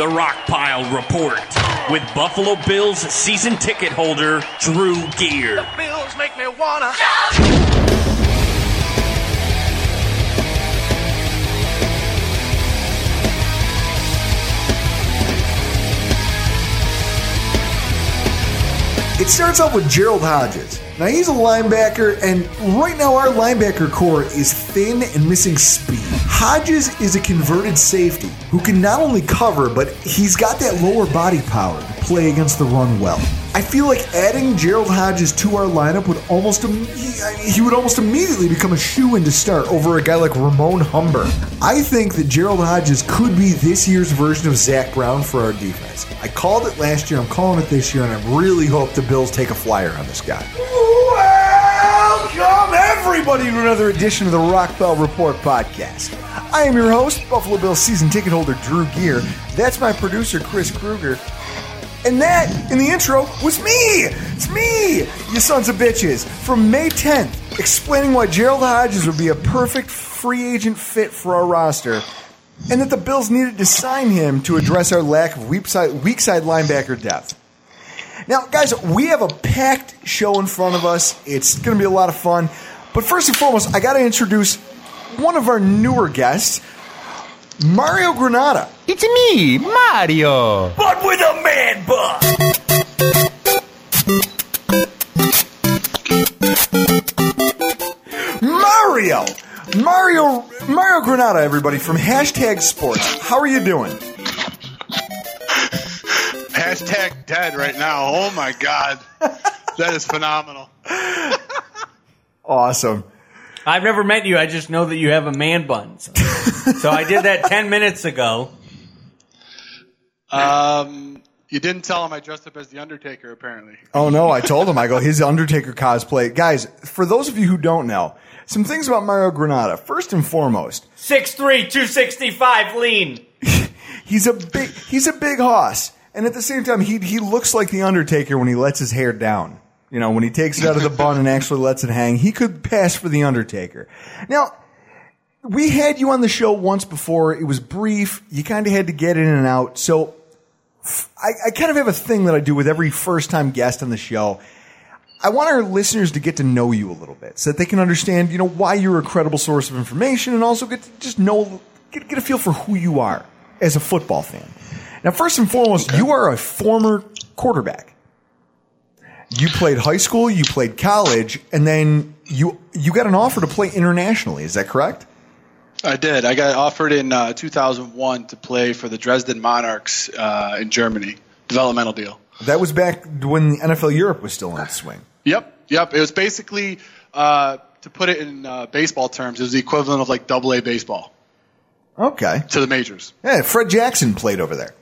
The Rock Pile Report with Buffalo Bills season ticket holder Drew Gear. The Bills make me wanna. It starts off with Gerald Hodges. Now he's a linebacker, and right now our linebacker core is thin and missing speed. Hodges is a converted safety who can not only cover, but he's got that lower body power to play against the run well. I feel like adding Gerald Hodges to our lineup would almost he, he would almost immediately become a shoe in to start over a guy like Ramon Humber. I think that Gerald Hodges could be this year's version of Zach Brown for our defense. I called it last year, I'm calling it this year, and I really hope the Bills take a flyer on this guy. Welcome everybody to another edition of the Rock Pile Report podcast. I am your host, Buffalo Bills season ticket holder Drew Gear. That's my producer Chris Kruger. And that, in the intro, was me! It's me, you sons of bitches, from May 10th, explaining why Gerald Hodges would be a perfect free agent fit for our roster, and that the Bills needed to sign him to address our lack of weak side, weak side linebacker depth. Now, guys, we have a packed show in front of us. It's going to be a lot of fun. But first and foremost, I got to introduce one of our newer guests, Mario Granada. It's me, Mario. But with a man bun. Mario! Mario Mario Granada, everybody, from Hashtag Sports. How are you doing? Hashtag dead right now. Oh my god. that is phenomenal. Awesome. I've never met you. I just know that you have a man bun. So, so I did that 10 minutes ago. Um, you didn't tell him I dressed up as the Undertaker, apparently. Oh no, I told him I go his Undertaker cosplay. Guys, for those of you who don't know, some things about Mario Granada. First and foremost, 6'3", 265, lean. he's a big he's a big hoss. And at the same time, he he looks like the Undertaker when he lets his hair down. You know, when he takes it out of the bun and actually lets it hang, he could pass for the Undertaker. Now, we had you on the show once before. It was brief. You kind of had to get in and out. So I, I kind of have a thing that I do with every first time guest on the show. I want our listeners to get to know you a little bit so that they can understand, you know, why you're a credible source of information and also get to just know, get, get a feel for who you are as a football fan. Now, first and foremost, you are a former quarterback. You played high school, you played college, and then you you got an offer to play internationally. Is that correct? I did. I got offered in uh, 2001 to play for the Dresden Monarchs uh, in Germany. Developmental deal. That was back when the NFL Europe was still in its swing. Yep, yep. It was basically, uh, to put it in uh, baseball terms, it was the equivalent of like Double A baseball Okay. to the majors. Yeah, Fred Jackson played over there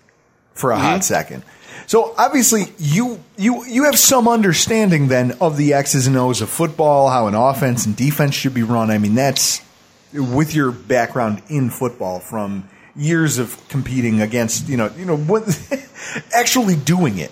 for a hot second. So obviously you you you have some understanding then of the X's and O's of football, how an offense and defense should be run. I mean, that's with your background in football from years of competing against, you know, you know, what actually doing it,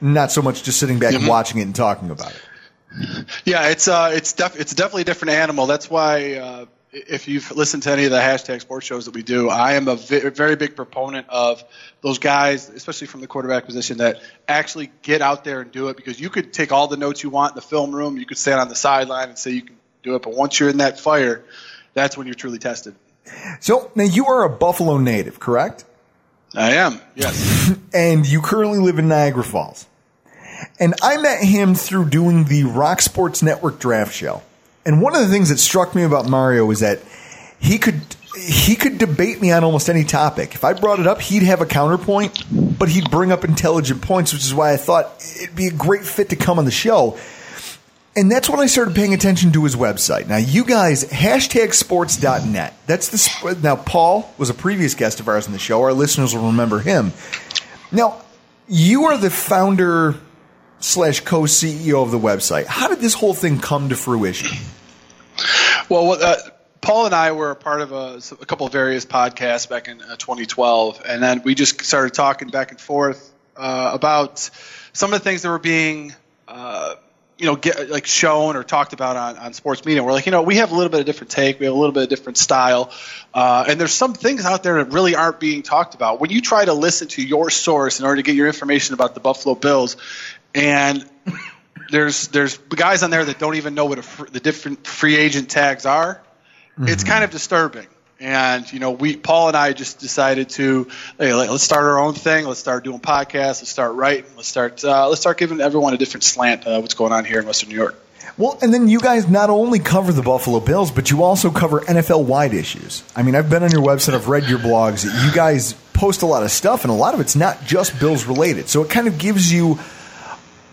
not so much just sitting back and watching it and talking about it. Yeah, it's uh, it's def- it's definitely a different animal. That's why uh, if you've listened to any of the hashtag sports shows that we do, I am a vi- very big proponent of those guys, especially from the quarterback position, that actually get out there and do it because you could take all the notes you want in the film room, you could stand on the sideline and say you can do it, but once you're in that fire, that's when you're truly tested. So now you are a Buffalo native, correct? I am, yes. and you currently live in Niagara Falls. And I met him through doing the Rock Sports Network draft show. And one of the things that struck me about Mario was that he could he could debate me on almost any topic. If I brought it up, he'd have a counterpoint, but he'd bring up intelligent points, which is why I thought it'd be a great fit to come on the show. And that's when I started paying attention to his website. Now, you guys, hashtag sports.net. That's the, sp- now, Paul was a previous guest of ours on the show. Our listeners will remember him. Now, you are the founder slash co CEO of the website. How did this whole thing come to fruition? Well, uh, Paul and I were a part of a, a couple of various podcasts back in uh, 2012, and then we just started talking back and forth uh, about some of the things that were being, uh, you know, get, like shown or talked about on, on sports media. We're like, you know, we have a little bit of different take, we have a little bit of different style, uh, and there's some things out there that really aren't being talked about. When you try to listen to your source in order to get your information about the Buffalo Bills, and there's there's guys on there that don't even know what fr- the different free agent tags are. Mm-hmm. It's kind of disturbing. And you know, we Paul and I just decided to hey, let's start our own thing. Let's start doing podcasts. Let's start writing. Let's start uh, let's start giving everyone a different slant. Uh, what's going on here in Western New York? Well, and then you guys not only cover the Buffalo Bills, but you also cover NFL wide issues. I mean, I've been on your website, I've read your blogs. You guys post a lot of stuff, and a lot of it's not just Bills related. So it kind of gives you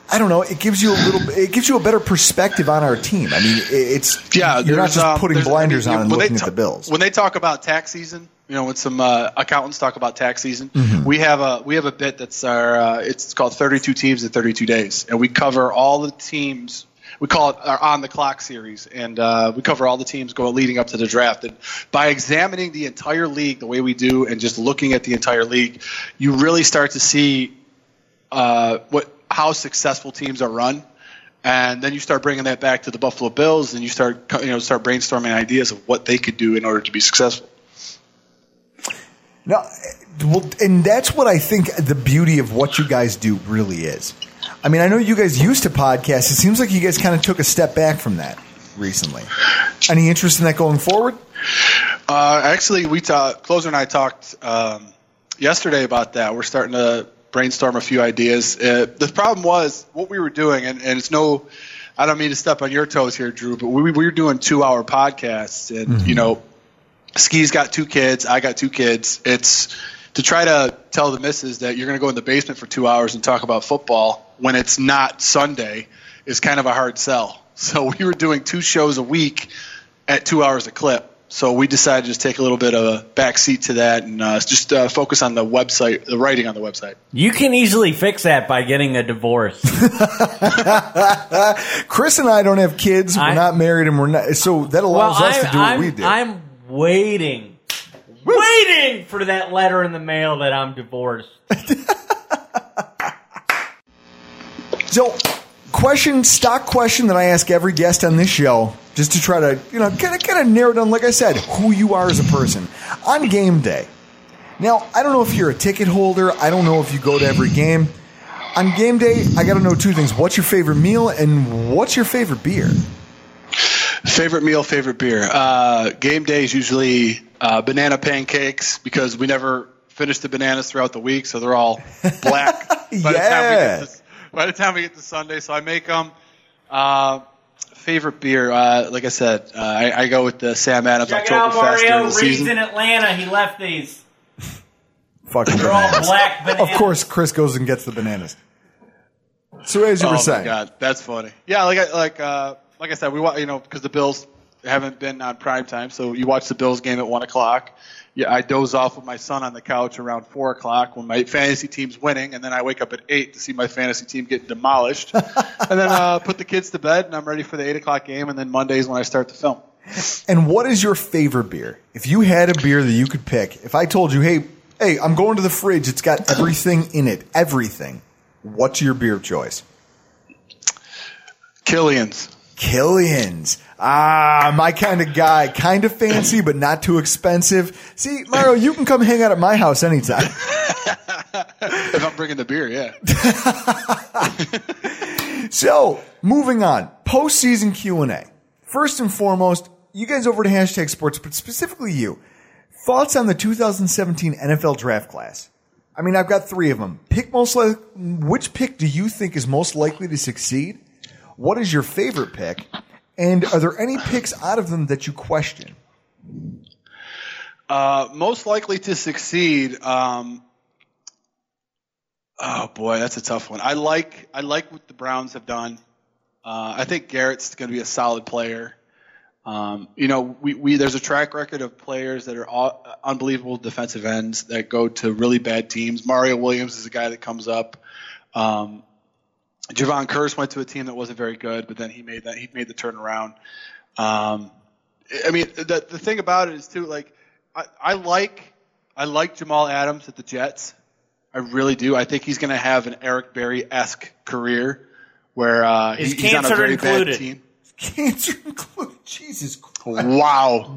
I don't know. It gives you a little. It gives you a better perspective on our team. I mean, it's yeah. You're not just um, putting blinders I mean, on and looking ta- at the bills. When they talk about tax season, you know, when some uh, accountants talk about tax season, mm-hmm. we have a we have a bit that's our. Uh, it's called 32 teams in 32 days, and we cover all the teams. We call it our on the clock series, and uh, we cover all the teams going leading up to the draft. And by examining the entire league the way we do, and just looking at the entire league, you really start to see uh, what how successful teams are run, and then you start bringing that back to the Buffalo Bills, and you start you know start brainstorming ideas of what they could do in order to be successful. No, well, and that's what I think the beauty of what you guys do really is. I mean, I know you guys used to podcast. It seems like you guys kind of took a step back from that recently. Any interest in that going forward? Uh, actually, we talked. Closer and I talked um, yesterday about that. We're starting to brainstorm a few ideas. Uh, the problem was what we were doing, and, and it's no, I don't mean to step on your toes here, Drew, but we, we were doing two hour podcasts, and mm-hmm. you know, Ski's got two kids, I got two kids. It's to try to tell the missus that you're going to go in the basement for two hours and talk about football when it's not Sunday is kind of a hard sell. So we were doing two shows a week at two hours a clip so we decided to just take a little bit of a backseat to that and uh, just uh, focus on the website, the writing on the website. You can easily fix that by getting a divorce. Chris and I don't have kids. We're not married, and we're not. So that allows well, us I'm, to do what I'm, we do. I'm waiting, waiting for that letter in the mail that I'm divorced. so, question, stock question that I ask every guest on this show just to try to, you know, kind of, kind of narrow down, like I said, who you are as a person on game day. Now, I don't know if you're a ticket holder. I don't know if you go to every game. On game day, I got to know two things. What's your favorite meal and what's your favorite beer? Favorite meal, favorite beer. Uh, game day is usually uh, banana pancakes because we never finish the bananas throughout the week, so they're all black by, yeah. the time we get to, by the time we get to Sunday. So I make them. Uh, favorite beer, uh, like I said, uh, I, I, go with the Sam Adams Check Oktoberfest Mario. during the Reed's season. in Atlanta. He left these. Fucking They're all black bananas. Of course, Chris goes and gets the bananas. So as you oh were saying, God, that's funny. Yeah, like I, like uh, like I said, we you know because the Bills haven't been on prime time, so you watch the Bills game at one o'clock yeah, I doze off with my son on the couch around four o'clock when my fantasy team's winning, and then I wake up at eight to see my fantasy team get demolished, and then uh, put the kids to bed, and I'm ready for the eight o'clock game, and then Mondays when I start the film. And what is your favorite beer? If you had a beer that you could pick, if I told you, hey, hey, I'm going to the fridge, it's got everything in it, everything. What's your beer of choice? Killian's. Killians. Ah, my kind of guy. Kind of fancy, but not too expensive. See, Mario, you can come hang out at my house anytime. if I'm bringing the beer, yeah. So, moving on. Postseason Q&A. First and foremost, you guys over to hashtag sports, but specifically you. Thoughts on the 2017 NFL draft class? I mean, I've got three of them. Pick most like, which pick do you think is most likely to succeed? What is your favorite pick? And are there any picks out of them that you question? Uh, most likely to succeed. Um, oh boy, that's a tough one. I like I like what the Browns have done. Uh, I think Garrett's going to be a solid player. Um, you know, we, we there's a track record of players that are all, unbelievable defensive ends that go to really bad teams. Mario Williams is a guy that comes up. Um, Javon Curse went to a team that wasn't very good, but then he made that he made the turnaround. Um, I mean, the the thing about it is too like I, I like I like Jamal Adams at the Jets. I really do. I think he's going to have an Eric Berry esque career where uh, he- he's on a cancer very included? bad team. Cancer included. Jesus Christ. Wow.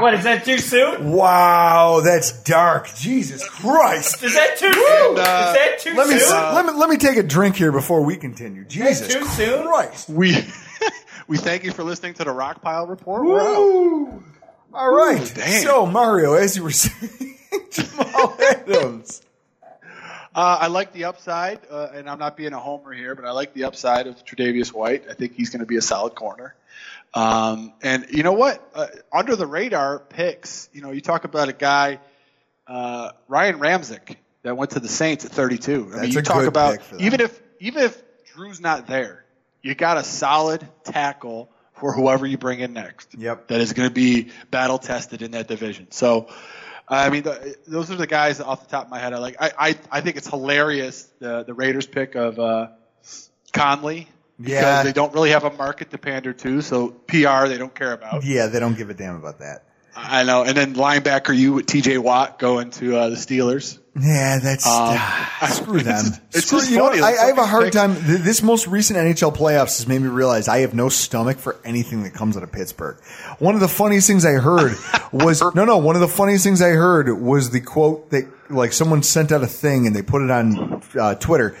What is that too soon? Wow, that's dark. Jesus Christ. Is that too soon? uh, is that too Let me, soon? let me let me take a drink here before we continue. Jesus too soon? Christ. We we thank you for listening to the Rock Pile Report. We're out. Woo. All right. Ooh. So Mario, as you were saying, Jamal Adams. Uh, I like the upside, uh, and I'm not being a homer here, but I like the upside of Tre'Davious White. I think he's going to be a solid corner. Um, and you know what? Uh, under the radar picks, you know, you talk about a guy, uh, Ryan Ramczyk, that went to the Saints at 32. I mean, That's you a talk good about pick for them. even if even if Drew's not there, you got a solid tackle for whoever you bring in next. Yep. That is going to be battle tested in that division. So, I mean, the, those are the guys off the top of my head I like. I I, I think it's hilarious the the Raiders pick of uh, Conley. Because Yeah. they don't really have a market to pander to, so PR they don't care about. Yeah, they don't give a damn about that. I know. And then linebacker you with TJ Watt going to uh, the Steelers. Yeah, that's Um, screw them. it's Screw- just you know what? I, I have a hard time. This most recent NHL playoffs has made me realize I have no stomach for anything that comes out of Pittsburgh. One of the funniest things I heard was no, no. One of the funniest things I heard was the quote that like someone sent out a thing and they put it on uh, Twitter.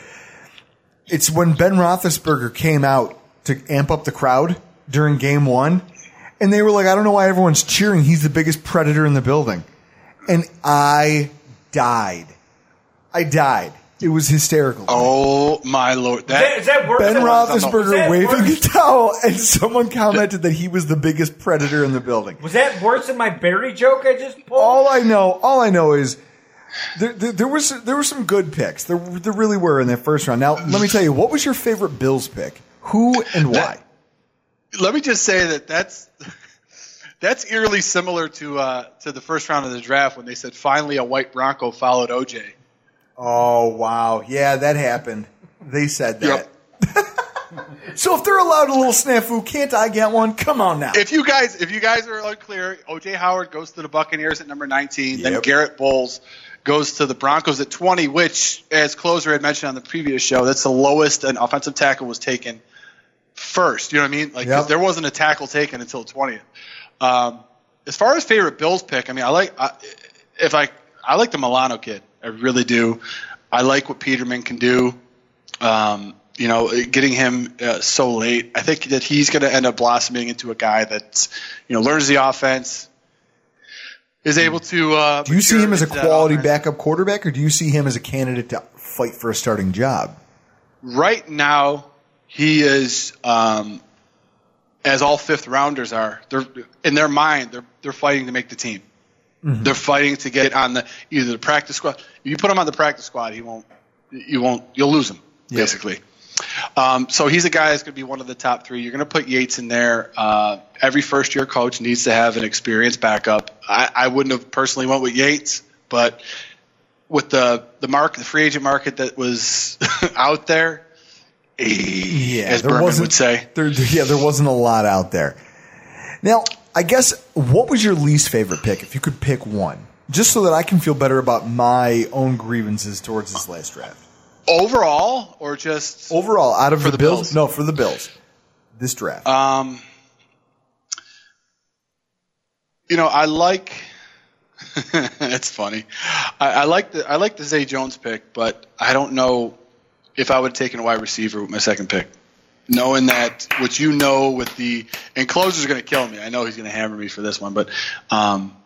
It's when Ben Roethlisberger came out to amp up the crowd during Game One, and they were like, "I don't know why everyone's cheering. He's the biggest predator in the building," and I died. I died. It was hysterical. Oh my lord! Is that, is that Ben Roethlisberger that waving a towel, and someone commented that he was the biggest predator in the building. Was that worse than my Barry joke I just pulled? All I know, all I know is there, there, there was there were some good picks. There, there really were in that first round. Now, let me tell you, what was your favorite Bills pick? Who and why? Let me just say that that's that's eerily similar to uh, to the first round of the draft when they said finally a white Bronco followed OJ. Oh wow, yeah, that happened. They said that. so if they're allowed a little snafu, can't I get one? Come on now. If you guys if you guys are unclear, OJ Howard goes to the Buccaneers at number 19, then Garett Bolles goes to the Broncos at 20, which as closer had mentioned on the previous show, that's the lowest an offensive tackle was taken first. You know what I mean? Like Yep. there wasn't a tackle taken until 20th. Um, as far as favorite Bills pick, I mean, I like I, if I I like the Milano kid. I really do. I like what Peterman can do. Um, you know, getting him uh, so late, I think that he's going to end up blossoming into a guy that you know learns the offense, is able to. Uh, do you see him as a quality backup quarterback, or do you see him as a candidate to fight for a starting job? Right now, he is, um, as all fifth rounders are. They're in their mind, they're they're fighting to make the team. Mm-hmm. They're fighting to get on the either the practice squad. If you put him on the practice squad, he won't. You won't. You'll lose him basically. Um, so he's a guy that's going to be one of the top three. You're going to put Yates in there. Uh, every first year coach needs to have an experienced backup. I, I wouldn't have personally went with Yates, but with the the market, the free agent market that was out there, Yeah, as there Berman wasn't, would say. There, yeah, there wasn't a lot out there. Now, I guess what was your least favorite pick, if you could pick one, just so that I can feel better about my own grievances towards this last draft? Overall, or just Overall, out of the, the Bills, Bills? no, for the Bills, this draft? Um, you know, I like. it's funny. I, I like the I like the Zay Jones pick, but I don't know if I would have taken a wide receiver with my second pick. Knowing that what you know with the and closer's going to kill me. I know he's going to hammer me for this one, but um,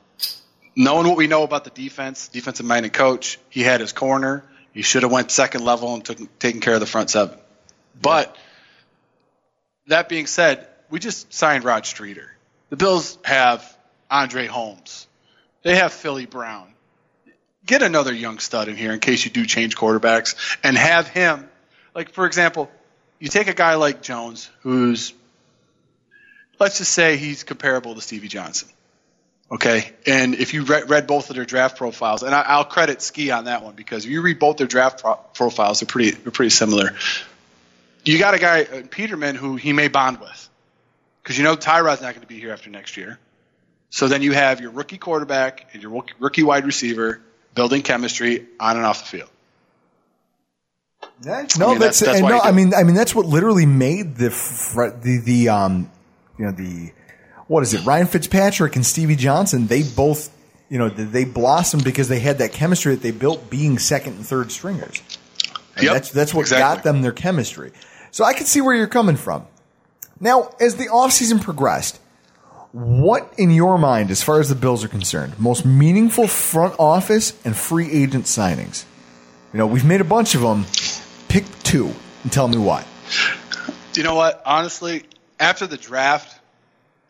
knowing what we know about the defense, defensive minded coach, he had his corner. He should have went second level and took taken care of the front seven. But that being said, we just signed Rod Streater. The Bills have Andre Holmes. They have Philly Brown. Get another young stud in here in case you do change quarterbacks and have him. Like, for example, you take a guy like Jones, who's, let's just say he's comparable to Stevie Johnson. Okay. And if you read, read both of their draft profiles, and I, will credit Ski on that one because if you read both their draft pro- profiles, they're pretty, they're pretty similar. You got a guy, uh, Peterman, who he may bond with because you know Tyrod's not going to be here after next year. So then you have your rookie quarterback and your rookie wide receiver building chemistry on and off the field. No, I mean, that's, that's, that's no. I mean, I mean that's what literally made the the the um, you know the what is it? Ryan Fitzpatrick and Stevie Johnson. They both you know they blossomed because they had that chemistry that they built being second and third stringers. And yep, that's that's what exactly. got them their chemistry. So I can see where you're coming from. Now, as the offseason progressed, what, in your mind, as far as the Bills are concerned, most meaningful front office and free agent signings? You know, we've made a bunch of them. Pick two and tell me why. You know what? Honestly, after the draft,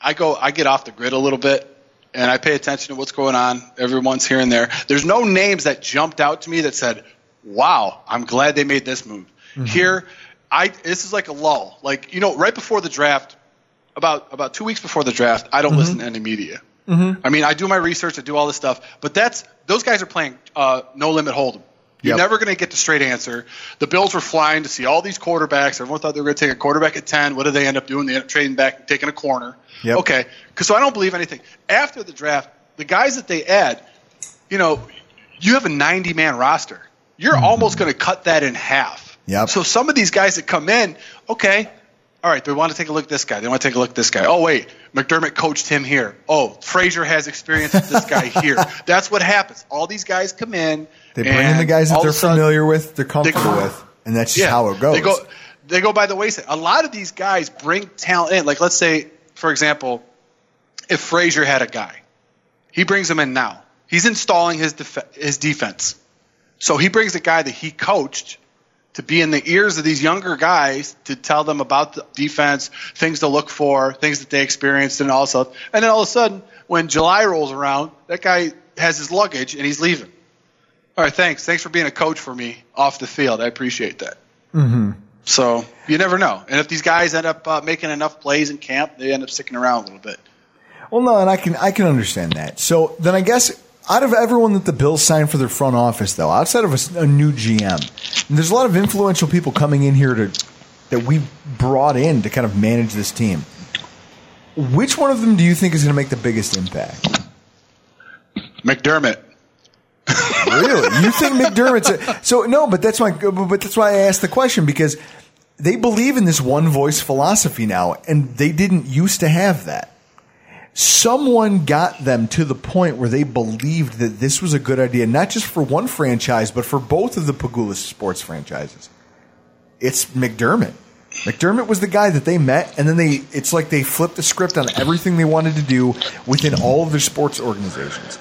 I go, I get off the grid a little bit, and I pay attention to what's going on every once here and there. There's no names that jumped out to me that said, "Wow, I'm glad they made this move." Mm-hmm. Here, I this is like a lull. Like you know, right before the draft, about about two weeks before the draft, I don't mm-hmm. listen to any media. Mm-hmm. I mean, I do my research, I do all this stuff, but that's those guys are playing uh, no limit hold'em. You're yep. never going to get the straight answer. The Bills were flying to see all these quarterbacks. Everyone thought they were going to take a quarterback at 10. What did they end up doing? They ended up trading back and taking a corner. Yep. Okay. Cause, so I don't believe anything. After the draft, the guys that they add, you know, you have a 90 man roster. You're mm-hmm. almost going to cut that in half. Yep. So some of these guys that come in, okay, all right, they want to take a look at this guy. They want to take a look at this guy. Oh, wait, McDermott coached him here. Oh, Frazier has experience with this guy here. That's what happens. All these guys come in. They bring in the guys that they're sudden, familiar with, they're comfortable they, with, and that's just yeah, how it goes. They go, they go by the wayside. A lot of these guys bring talent in. Like, let's say, for example, if Frazier had a guy, he brings him in now. He's installing his def- his defense. So he brings a guy that he coached to be in the ears of these younger guys to tell them about the defense, things to look for, things that they experienced, and all stuff. And then all of a sudden, when July rolls around, that guy has his luggage and he's leaving. All right, thanks. Thanks for being a coach for me off the field. I appreciate that. Mm-hmm. So you never know. And if these guys end up uh, making enough plays in camp, they end up sticking around a little bit. Well, no, and I can I can understand that. So then I guess out of everyone that the Bills signed for their front office, though, outside of a, a new GM, there's a lot of influential people coming in here to that we brought in to kind of manage this team. Which one of them do you think is going to make the biggest impact? McDermott. really? You think McDermott's a, so? No, but that's why. But that's why I asked the question because they believe in this one voice philosophy now, and they didn't used to have that someone got them to the point where they believed that this was a good idea, not just for one franchise, but for both of the Pegulas sports franchises. It's McDermott. McDermott was the guy that they met, and then they it's like they flipped the script on everything they wanted to do within all of their sports organizations.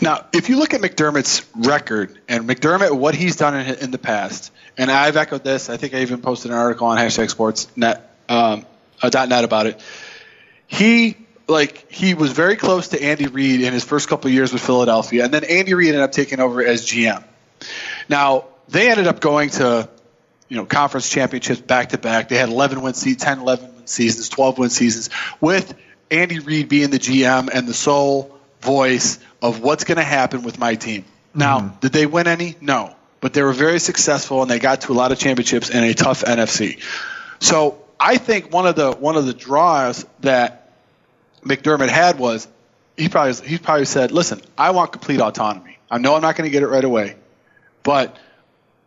Now, if you look at McDermott's record and McDermott, what he's done in, in the past, and I've echoed this, I think I even posted an article on hashtag sportsnet um, uh, .net about it he like he was very close to Andy Reid in his first couple years with Philadelphia, and then Andy Reid ended up taking over as GM. Now they ended up going to you know conference championships back to back. They had 11 win seasons, 10, 11 win seasons, 12 win seasons with Andy Reid being the GM and the sole voice of what's going to happen with my team. Now, mm-hmm. did they win any? No, but they were very successful and they got to a lot of championships in a tough NFC. So I think one of the one of the draws that McDermott had was he probably he probably said, "Listen, I want complete autonomy. I know I'm not going to get it right away, but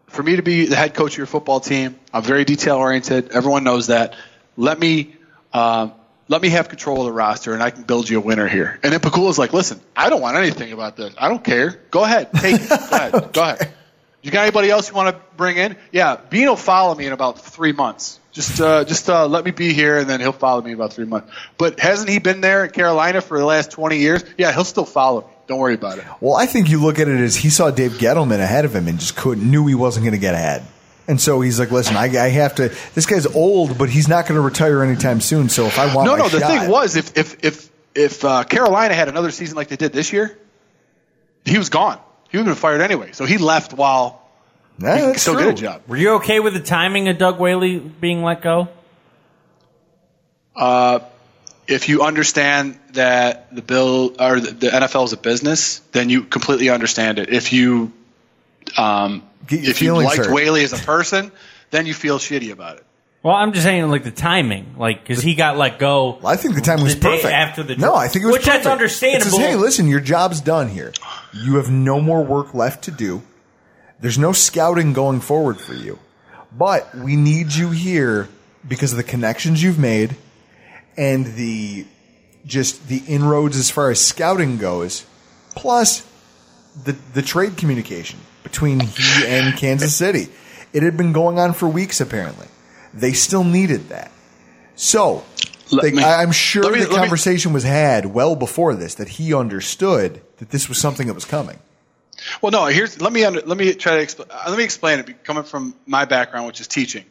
for me to be the head coach of your football team, I'm very detail oriented. Everyone knows that. Let me um, let me have control of the roster, and I can build you a winner here. And then Pegula's like, listen, I don't want anything about this. I don't care. Go ahead, take it. Go ahead. Go ahead. You got anybody else you want to bring in? Yeah, Beane will follow me in about three months. Just, uh, just uh, let me be here, and then he'll follow me in about three months. But hasn't he been there in Carolina for the last 20 years? Yeah, he'll still follow me. Don't worry about it. Well, I think you look at it as he saw Dave Gettleman ahead of him and just could knew he wasn't going to get ahead. And so he's like, "Listen, I, I have to. This guy's old, but he's not going to retire anytime soon. So if I want, no, no. The shot- thing was, if if if if uh, Carolina had another season like they did this year, he was gone. He would have been fired anyway. So he left while Yeah, he could that's still true. get a job. Were you okay with the timing of Doug Whaley being let go? Uh, if you understand that the bill or the, the NFL is a business, then you completely understand it. If you um, if you liked hurt. Whaley as a person, then you feel shitty about it. Well, I'm just saying, like the timing, like because he got let go. I think the time was The day perfect. after the no, I think it was which that's perfect. understandable. It says, hey, listen, your job's done here. You have no more work left to do. There's no scouting going forward for you, but we need you here because of the connections you've made and the just the inroads as far as scouting goes, plus the the trade communication between he and Kansas City. It had been going on for weeks apparently. They still needed that. So, they- me- I'm sure me- the let me- conversation was had well before this that he understood that this was something that was coming. Well, no. Here's let me under, let me try to expl- uh, let me explain it. Coming from my background, which is teaching,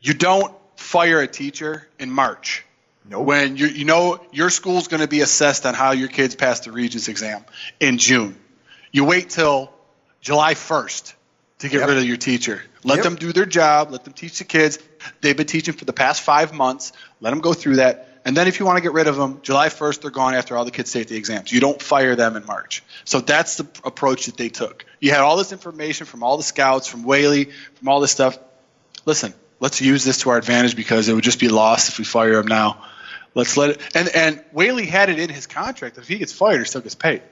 you don't fire a teacher in March. Nope. When you you know your school's going to be assessed on how your kids pass the Regents exam in June, you wait till July 1st to get Yep. rid of your teacher. Let Yep. them do their job. Let them teach the kids. They've been teaching for the past five months. Let them go through that. And then if you want to get rid of them, July 1st, they're gone after all the kids safety exams. You don't fire them in March. So that's the approach that they took. You had all this information from all the scouts, from Whaley, from all this stuff. Listen, let's use this to our advantage because it would just be lost if we fire him now. Let's let it. And, and Whaley had it in his contract that if he gets fired, he still gets paid.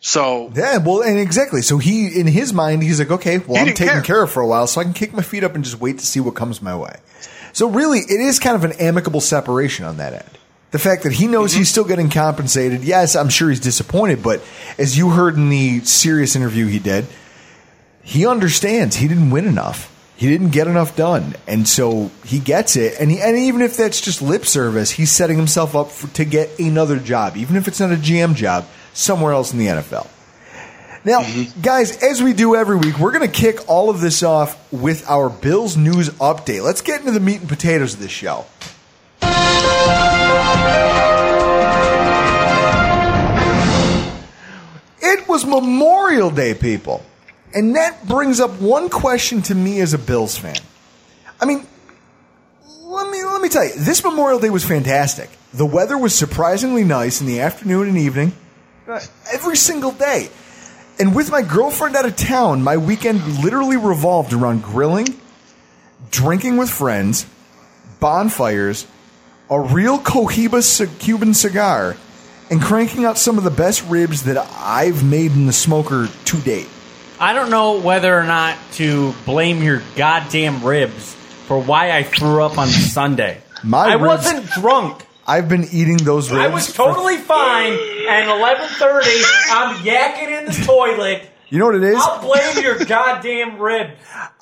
So Yeah, well, and exactly. So he, in his mind, he's like, okay, well, I'm taken care. care of for a while, so I can kick my feet up and just wait to see what comes my way. So really, it is kind of an amicable separation on that end. The fact that he knows he's still getting compensated, yes, I'm sure he's disappointed, but as you heard in the Sirius interview he did, he understands he didn't win enough. He didn't get enough done, and so he gets it. And he, and even if that's just lip service, he's setting himself up for, to get another job, even if it's not a GM job, somewhere else in the NFL. Now, mm-hmm. guys, as we do every week, we're going to kick all of this off with our Bills news update. Let's get into the meat and potatoes of this show. It was Memorial Day, people. And that brings up one question to me as a Bills fan. I mean, let me let me tell you, this Memorial Day was fantastic. The weather was surprisingly nice in the afternoon and evening, every single day. And with my girlfriend out of town, my weekend literally revolved around grilling, drinking with friends, bonfires, a real Cohiba Cuban cigar, and cranking out some of the best ribs that I've made in the smoker to date. I don't know whether or not to blame your goddamn ribs for why I threw up on Sunday. My I ribs- wasn't drunk. I've been eating those ribs. I was for- totally fine. And eleven thirty, I'm yakking in the toilet. you know what it is? I'll blame your goddamn ribs.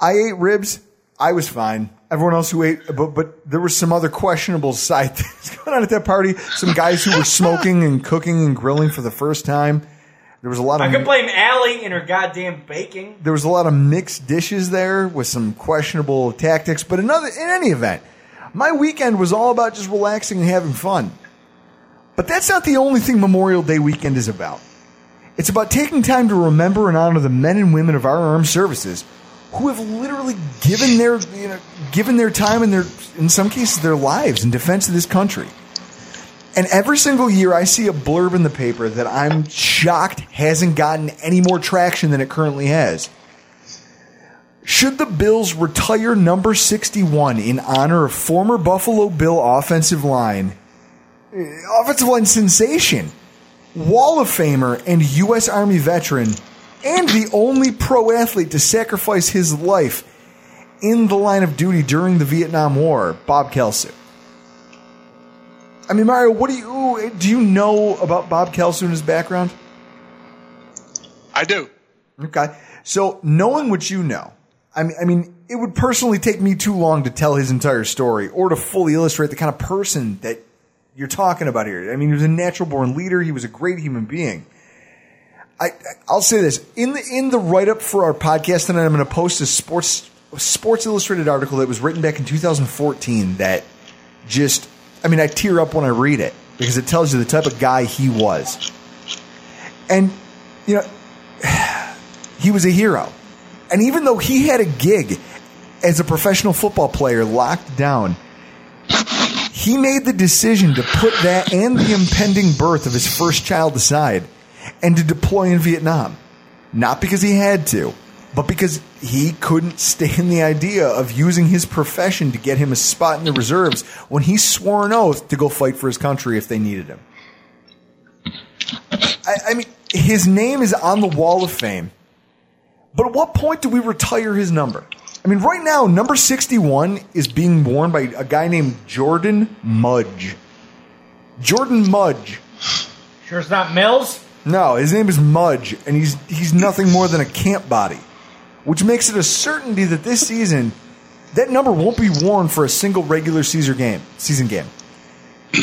I ate ribs. I was fine. Everyone else who ate, but but there was some other questionable side things going on at that party. Some guys who were smoking and cooking and grilling for the first time. There was a lot of. I could blame Allie and her goddamn baking. there was a lot of mixed dishes there with some questionable tactics. But another in any event, my weekend was all about just relaxing and having fun. But that's not the only thing Memorial Day weekend is about. It's about taking time to remember and honor the men and women of our armed services who have literally given their you know given their time and their in some cases their lives in defense of this country. And every single year I see a blurb in the paper that I'm shocked hasn't gotten any more traction than it currently has. Should the Bills retire number 61 in honor of former Buffalo Bill offensive line, eh, offensive line sensation, Wall of Famer, and U.S. Army veteran and the only pro athlete to sacrifice his life in the line of duty during the Vietnam War, Bob Kalsu. I mean, Mario, what do you do? You know about Bob Kalsu and his background? I do. Okay, so knowing what you know, I mean, I mean, it would personally take me too long to tell his entire story or to fully illustrate the kind of person that you're talking about here. I mean, he was a natural born leader. He was a great human being. I, I'll say this in the in the write up for our podcast tonight. I'm going to post a sports Sports Illustrated article that was written back in 2014 that just, I mean, I tear up when I read it because it tells you the type of guy he was. And, you know, he was a hero. And even though he had a gig as a professional football player locked down, he made the decision to put that and the impending birth of his first child aside and to deploy in Vietnam. Not because he had to, but because he couldn't stand the idea of using his profession to get him a spot in the reserves when he swore an oath to go fight for his country if they needed him. I, I mean, his name is on the wall of fame, but at what point do we retire his number? I mean, right now, number 61 is being worn by a guy named Jordan Mudge. Jordan Mudge. Sure, it's not Mills. No, his name is Mudge, and he's he's nothing more than a camp body which makes it a certainty that this season that number won't be worn for a single regular Caesar game, season game.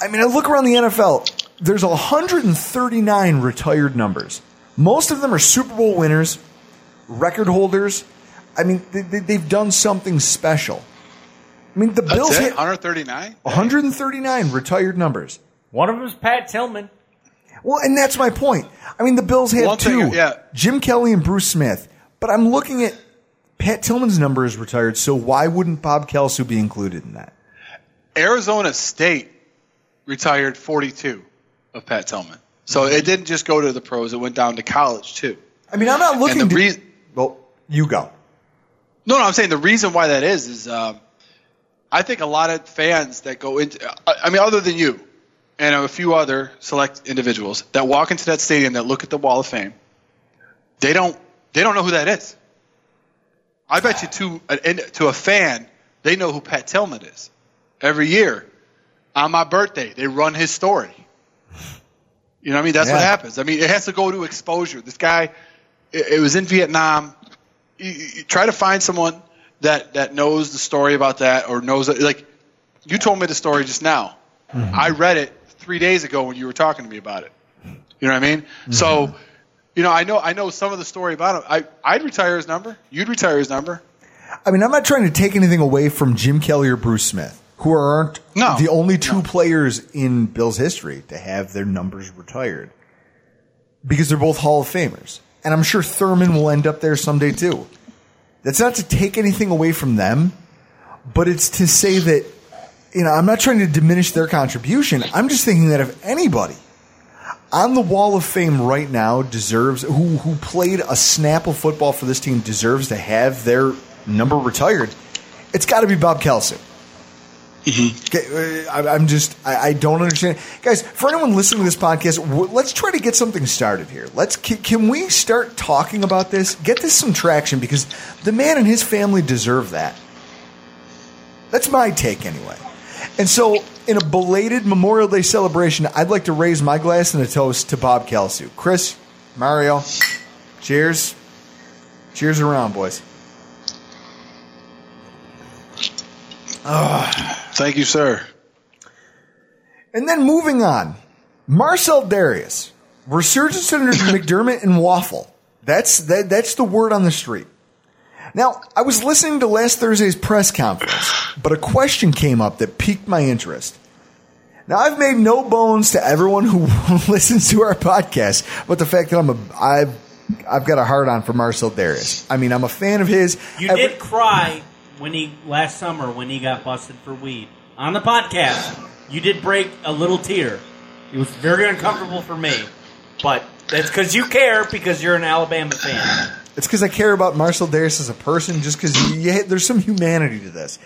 I mean, I look around the NFL. There's 139 retired numbers. Most of them are Super Bowl winners, record holders. I mean, they, have done something special. I mean, the That's Bills it? hit 139. 139 retired numbers. One of them is Pat Tillman. Well, and that's my point. I mean, the Bills had One two: thing, yeah. Jim Kelly and Bruce Smith. But I'm looking at Pat Tillman's number is retired, so why wouldn't Bob Kalsu be included in that? Arizona State retired 42 of Pat Tillman. So it didn't just go to the pros; it went down to college too. I mean, I'm not looking And the to. reason- well, you go. No, no, I'm saying the reason why that is is um, I think a lot of fans that go into, I I mean, other than you and a few other select individuals that walk into that stadium that look at the Wall of Fame, they don't they don't know who that is. I bet you to an, to a fan, they know who Pat Tillman is. Every year, on my birthday, they run his story. You know what I mean? That's what happens. I mean, it has to go to exposure. This guy, it, it was in Vietnam. You, you try to find someone that that knows the story about that or knows. Like you told me the story just now. Mm-hmm. I read it three days ago when you were talking to me about it. You know what I mean? Mm-hmm. So, you know, I know I know some of the story about him. I I'd retire his number. You'd retire his number. I mean, I'm not trying to take anything away from Jim Kelly or Bruce Smith, who aren't No. the only two players in Bills history to have their numbers retired because they're both Hall of Famers. And I'm sure Thurman will end up there someday too. That's not to take anything away from them, but it's to say that, you know, I'm not trying to diminish their contribution. I'm just thinking that if anybody on the wall of fame right now deserves who who played a snap of football for this team deserves to have their number retired. It's got to be Bob Okay, uh, I'm just I, don't understand, guys. For anyone listening to this podcast, let's try to get something started here. Let's can, can we start talking about this? Get this some traction because the man and his family deserve that. That's my take anyway. And so, in a belated Memorial Day celebration, I'd like to raise my glass and a toast to Bob Kalsu. Chris, Mario, cheers. Cheers around, boys. Thank you, sir. And then moving on, Marcell Dareus, resurgence under McDermott and Waufle. That's that, that's the word on the street. Now, I was listening to last Thursday's press conference, but a question came up that piqued my interest. Now, I've made no bones to everyone who listens to our podcast, but the fact that I'm a I've I've got a hard on for Marcell Dareus. I mean, I'm a fan of his. You Every- did cry when he last summer when he got busted for weed on the podcast. You did break a little tear. It was very uncomfortable for me, but that's because you care because you're an Alabama fan. It's because I care about Marcell Dareus as a person, just because there's some humanity to this.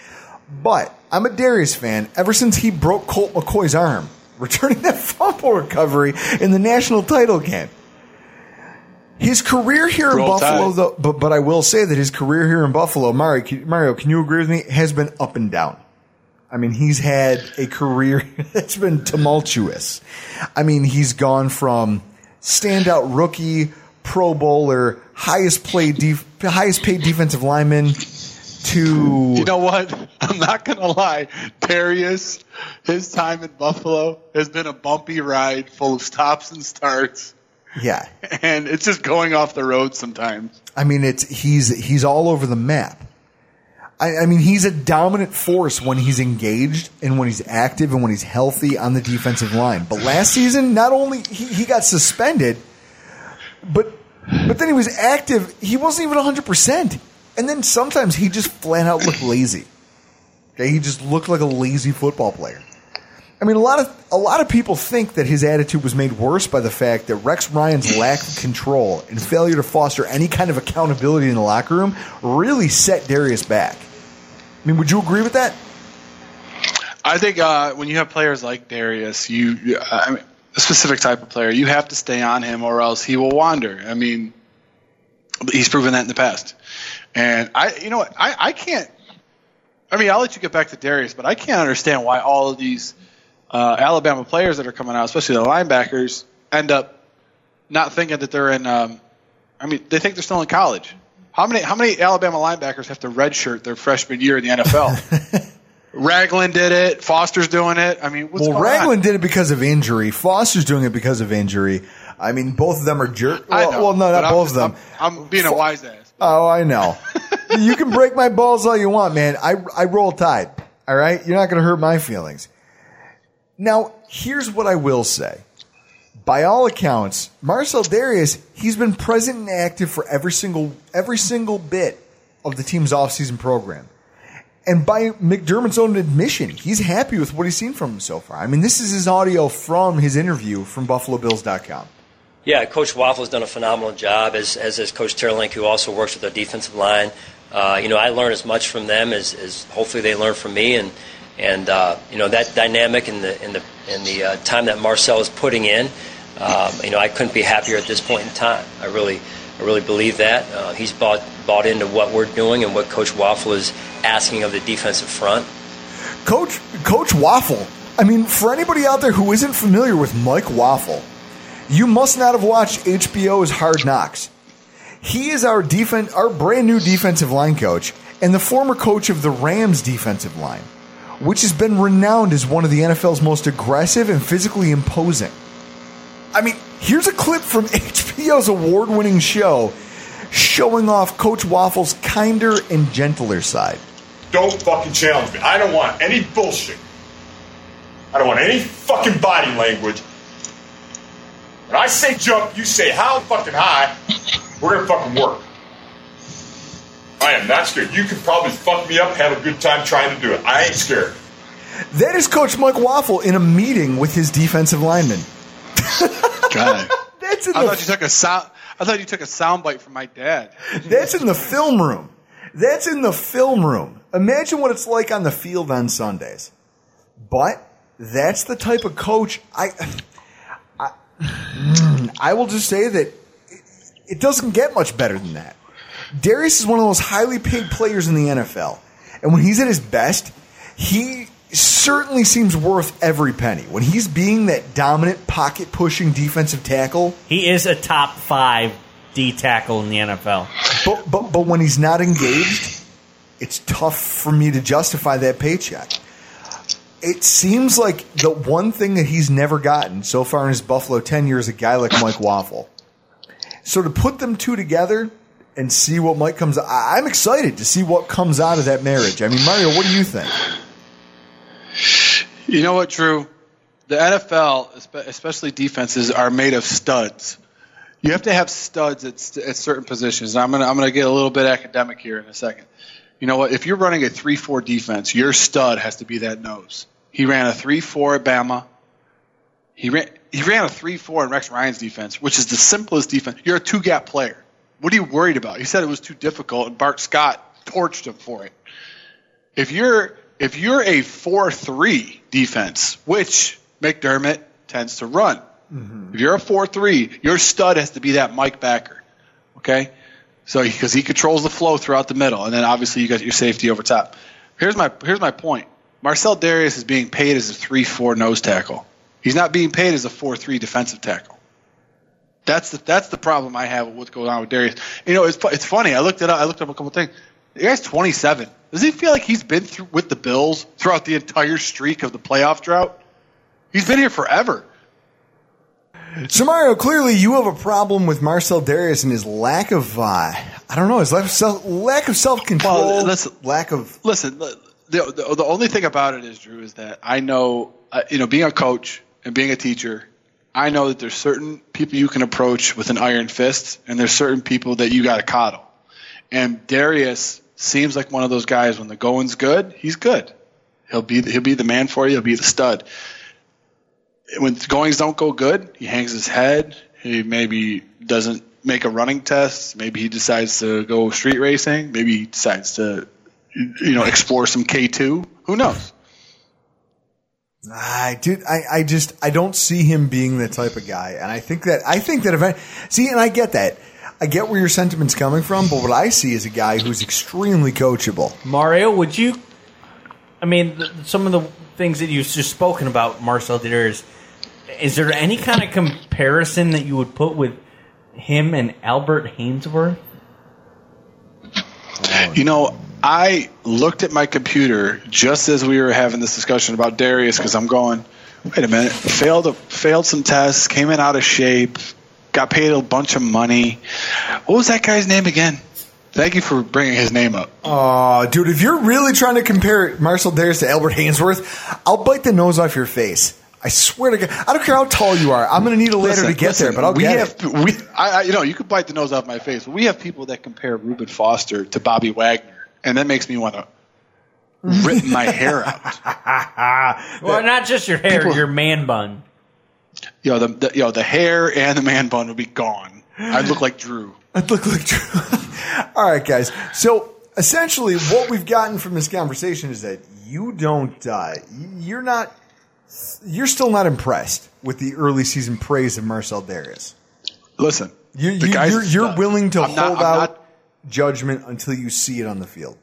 But I'm a Dareus fan ever since he broke Colt McCoy's arm, returning that fumble recovery in the national title game. His career here in Buffalo, though, but but I will say that his career here in Buffalo, Mario, can, Mario, can you agree with me? Has been up and down. I mean, he's had a career that's been tumultuous. I mean, he's gone from standout rookie, Pro Bowler, highest played, def- highest paid defensive lineman to You know what? I'm not gonna lie. Dareus, his time in Buffalo has been a bumpy ride, full of stops and starts, yeah. and it's just going off the road sometimes. I mean, it's he's he's all over the map. I, I mean, he's a dominant force when he's engaged and when he's active and when he's healthy on the defensive line. But last season, not only he, he got suspended, but but then he was active. He wasn't even hundred percent. And then sometimes he just flat out looked lazy. Okay, he just looked like a lazy football player. I mean, a lot of a lot of people think that his attitude was made worse by the fact that Rex Ryan's lack of control and failure to foster any kind of accountability in the locker room really set Dareus back. I mean, would you agree with that? I think uh, when you have players like Dareus, you, you- I mean, a specific type of player, you have to stay on him, or else he will wander. I mean, he's proven that in the past. And I, you know, what, I, I can't. I mean, I'll let you get back to Dareus, but I can't understand why all of these uh, Alabama players that are coming out, especially the linebackers, end up not thinking that they're in. Um, I mean, they think they're still in college. How many how many Alabama linebackers have to redshirt their freshman year in the NFL? Ragland did it. Foster's doing it. I mean, what's well, Ragland on? did it because of injury. Foster's doing it because of injury. I mean, both of them are jerk. I Well, know, well, no, not both of them. I'm, I'm being a wise ass. Oh, I know. you can break my balls all you want, man. I, I roll tide. All right. You're not going to hurt my feelings. Now, here's what I will say. By all accounts, Marcell Dareus, he's been present and active for every single, every single bit of the team's offseason program. And by McDermott's own admission, he's happy with what he's seen from him so far. I mean, this is his audio from his interview from BuffaloBills.com. Yeah, Coach Waufle's done a phenomenal job, as, as has Coach Terlink, who also works with the defensive line. Uh, you know, I learn as much from them as, as hopefully they learn from me, and and uh, you know that dynamic and the in the in the uh, time that Marcell is putting in. Um, you know, I couldn't be happier at this point in time. I really, I really believe that uh, he's bought bought into what we're doing and what Coach Waufle is asking of the defensive front. Coach Coach Waufle. I mean, for anybody out there who isn't familiar with Mike Waufle, you must not have watched HBO's Hard Knocks. He is our defense, our brand new defensive line coach, and the former coach of the Rams defensive line, which has been renowned as one of the NFL's most aggressive and physically imposing. I mean, here's a clip from HBO's award-winning show showing off Coach Waufle's kinder and gentler side. Don't fucking challenge me. I don't want any bullshit. I don't want any fucking body language. When I say jump, you say how fucking high. We're gonna fucking work. I am not scared. You could probably fuck me up, have a good time trying to do it. I ain't scared. That is Coach Mike Waufle in a meeting with his defensive lineman. God. That's in I the thought you took a sound. I thought you took a sound bite from my dad. that's in the film room. That's in the film room. Imagine what it's like on the field on Sundays. But that's the type of coach I I, mm, I will just say that it, it doesn't get much better than that. Dareus is one of the most highly paid players in the NFL. And when he's at his best, he certainly seems worth every penny. When he's being that dominant pocket pushing defensive tackle, He is a top five D tackle in the NFL. but, but but when he's not engaged, it's tough for me to justify that paycheck. It seems like the one thing that he's never gotten so far in his Buffalo tenure is a guy like Mike Waufle. So to put them two together and see what might comes, I- I'm excited to see what comes out of that marriage. I mean, Mario, what do you think? You know what, Drew? The NFL, especially defenses, are made of studs. You have to have studs at, at certain positions. I'm gonna I'm gonna get a little bit academic here in a second. You know what? If you're running a three-four defense, your stud has to be that nose. He ran a three-four at Bama. He ran he ran a three-four in Rex Ryan's defense, which is the simplest defense. You're a two-gap player. What are you worried about? He said it was too difficult, and Bart Scott torched him for it. If you're if you're a four-three defense, which McDermott tends to run, mm-hmm. if you're a four-three, your stud has to be that Mike Backer. Okay, so because he controls the flow throughout the middle, and then obviously you got your safety over top. Here's my here's my point. Marcell Dareus is being paid as a three four nose tackle. He's not being paid as a four three defensive tackle. That's the that's the problem I have with what's going on with Dareus. You know, it's it's funny. I looked it up. I looked up a couple things. The guy's 27. Does he feel like he's been through with the Bills throughout the entire streak of the playoff drought? He's been here forever. So Mario, clearly you have a problem with Marcell Dareus and his lack of, uh, I don't know, his lack of self, lack of self control, Well, listen- lack of. Listen, the, the, the only thing about it is, Drew, is that I know, uh, you know, being a coach and being a teacher, I know that there's certain people you can approach with an iron fist, and there's certain people that you got to coddle. And Dareus seems like one of those guys. When the going's good, he's good. He'll be he'll be the man for you. He'll be the stud. When the goings don't go good, he hangs his head. He maybe doesn't make a running test. Maybe he decides to go street racing. Maybe he decides to, you know, explore some K two. Who knows? I dude, I, I just I don't see him being the type of guy, and I think that I think that event. See, and I get that. I get where your sentiment's coming from, but what I see is a guy who's extremely coachable. Mario, would you? I mean, th- some of the things that you've just spoken about, Marcell Dareus. Is there any kind of comparison that you would put with him and Albert Haynesworth? You know, I looked at my computer just as we were having this discussion about Dareus because I'm going, wait a minute, failed failed some tests, came in out of shape, got paid a bunch of money. What was that guy's name again? Thank you for bringing his name up. Oh, dude, if you're really trying to compare Marcell Dareus to Albert Haynesworth, I'll bite the nose off your face. I swear to God, I don't care how tall you are. I'm going to need a ladder Listen, to get listen, there, but I'll we get have, it. We, I, I, you know, you could bite the nose off my face, we have people that compare Reuben Foster to Bobby Wagner, and that makes me want to rip my hair out. Well, not just your hair, People- your man bun. You know, the, the you know the hair and the man bun would be gone. I'd look like Drew. I'd look like Drew. All right, guys. So essentially, what we've gotten from this conversation is that you don't, uh, you're not, you're still not impressed with the early season praise of Marcell Dareus. Listen, You, the you, guy's you're, you're willing to I'm hold I'm out not- judgment until you see it on the field.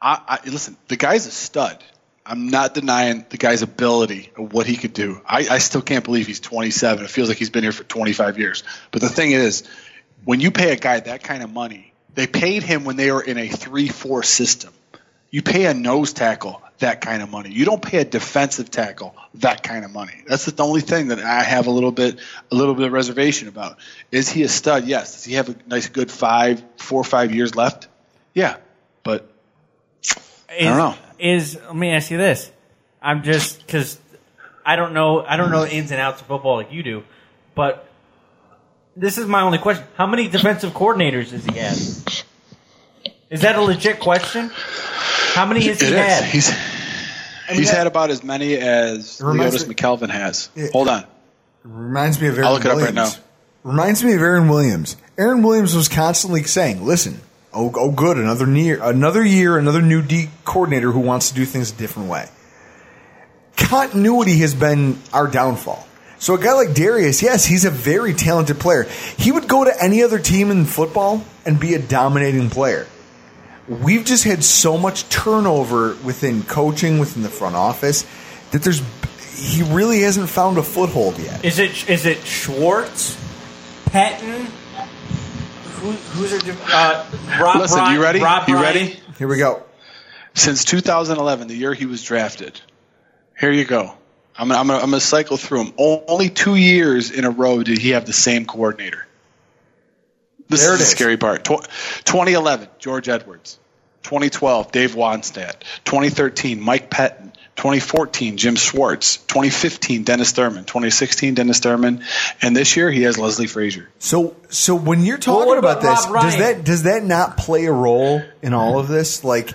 I, I listen. The guy's a stud. I'm not denying the guy's ability of what he could do. I, I still can't believe he's 27. It feels like he's been here for 25 years. But the thing is, when you pay a guy that kind of money, they paid him when they were in a 3 4 system. You pay a nose tackle that kind of money. You don't pay a defensive tackle that kind of money. That's the only thing that I have a little bit a little bit of reservation about. Is he a stud? Yes. Does he have a nice good five, four or five years left? Yeah. But Is, don't know. Is let me ask you this? I'm just because I don't know. I don't know the ins and outs of football like you do, but this is my only question: How many defensive coordinators has he had? Is that a legit question? How many has It he is. had? He's he's had about as many as reminds Leodis McKelvin has. Yeah. Hold on. Reminds me of Aaron I'll look it up right Williams. now. Reminds me of Aaron Williams. Aaron Williams was constantly saying, "Listen, oh, oh, good, another year, another year, another new D coordinator who wants to do things a different way." Continuity has been our downfall. So a guy like Dareus, yes, he's a very talented player. He would go to any other team in football and be a dominating player. We've just had so much turnover within coaching, within the front office, that there's he really hasn't found a foothold yet. Is it is it Schwartz, Pettine? Who, who's it? Uh, Rob, Listen, Bry- you ready? Rob you Bryant? ready? Here we go. Since 2011, the year he was drafted. Here you go. I'm gonna, I'm gonna, I'm gonna cycle through them. Only two years in a row did he have the same coordinator. This There is it the scary part. Tw- 2011, George Edwards. 2012, Dave Wannstedt. 2013, Mike Pettine. 2014, Jim Schwartz. 2015, Dennis Thurman. 2016, Dennis Thurman. And this year, he has Leslie Frazier. So, so when you're talking what about, about this, does that does that not play a role in all of this? Like,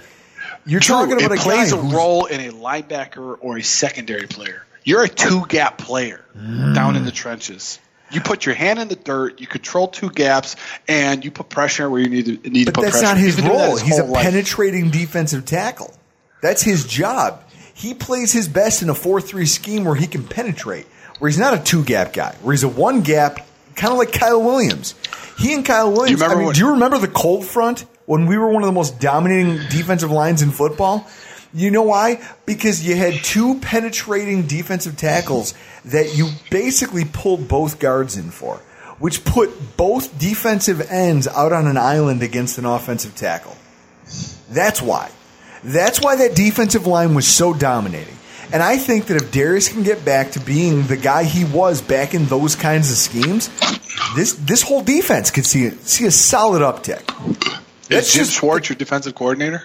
you're True, talking about it a plays guy a role in a linebacker or a secondary player. You're a two gap player down Mm. in the trenches. You put your hand in the dirt, you control two gaps, and you put pressure where you need to need But to put that's pressure. not his He's been doing that role. his He's a life. penetrating defensive tackle. That's his job. He plays his best in a four-three scheme where he can penetrate. Where he's not a two-gap guy. Where he's a one-gap, kind of like Kyle Williams. He and Kyle Williams. remember I mean, when- do you remember the cold front when we were one of the most dominating defensive lines in football? You know why? Because you had two penetrating defensive tackles that you basically pulled both guards in for, which put both defensive ends out on an island against an offensive tackle. That's why. That's why that defensive line was so dominating. And I think that if Dareus can get back to being the guy he was back in those kinds of schemes, this this whole defense could see see a solid uptick. Is Jim Schwartz your defensive coordinator?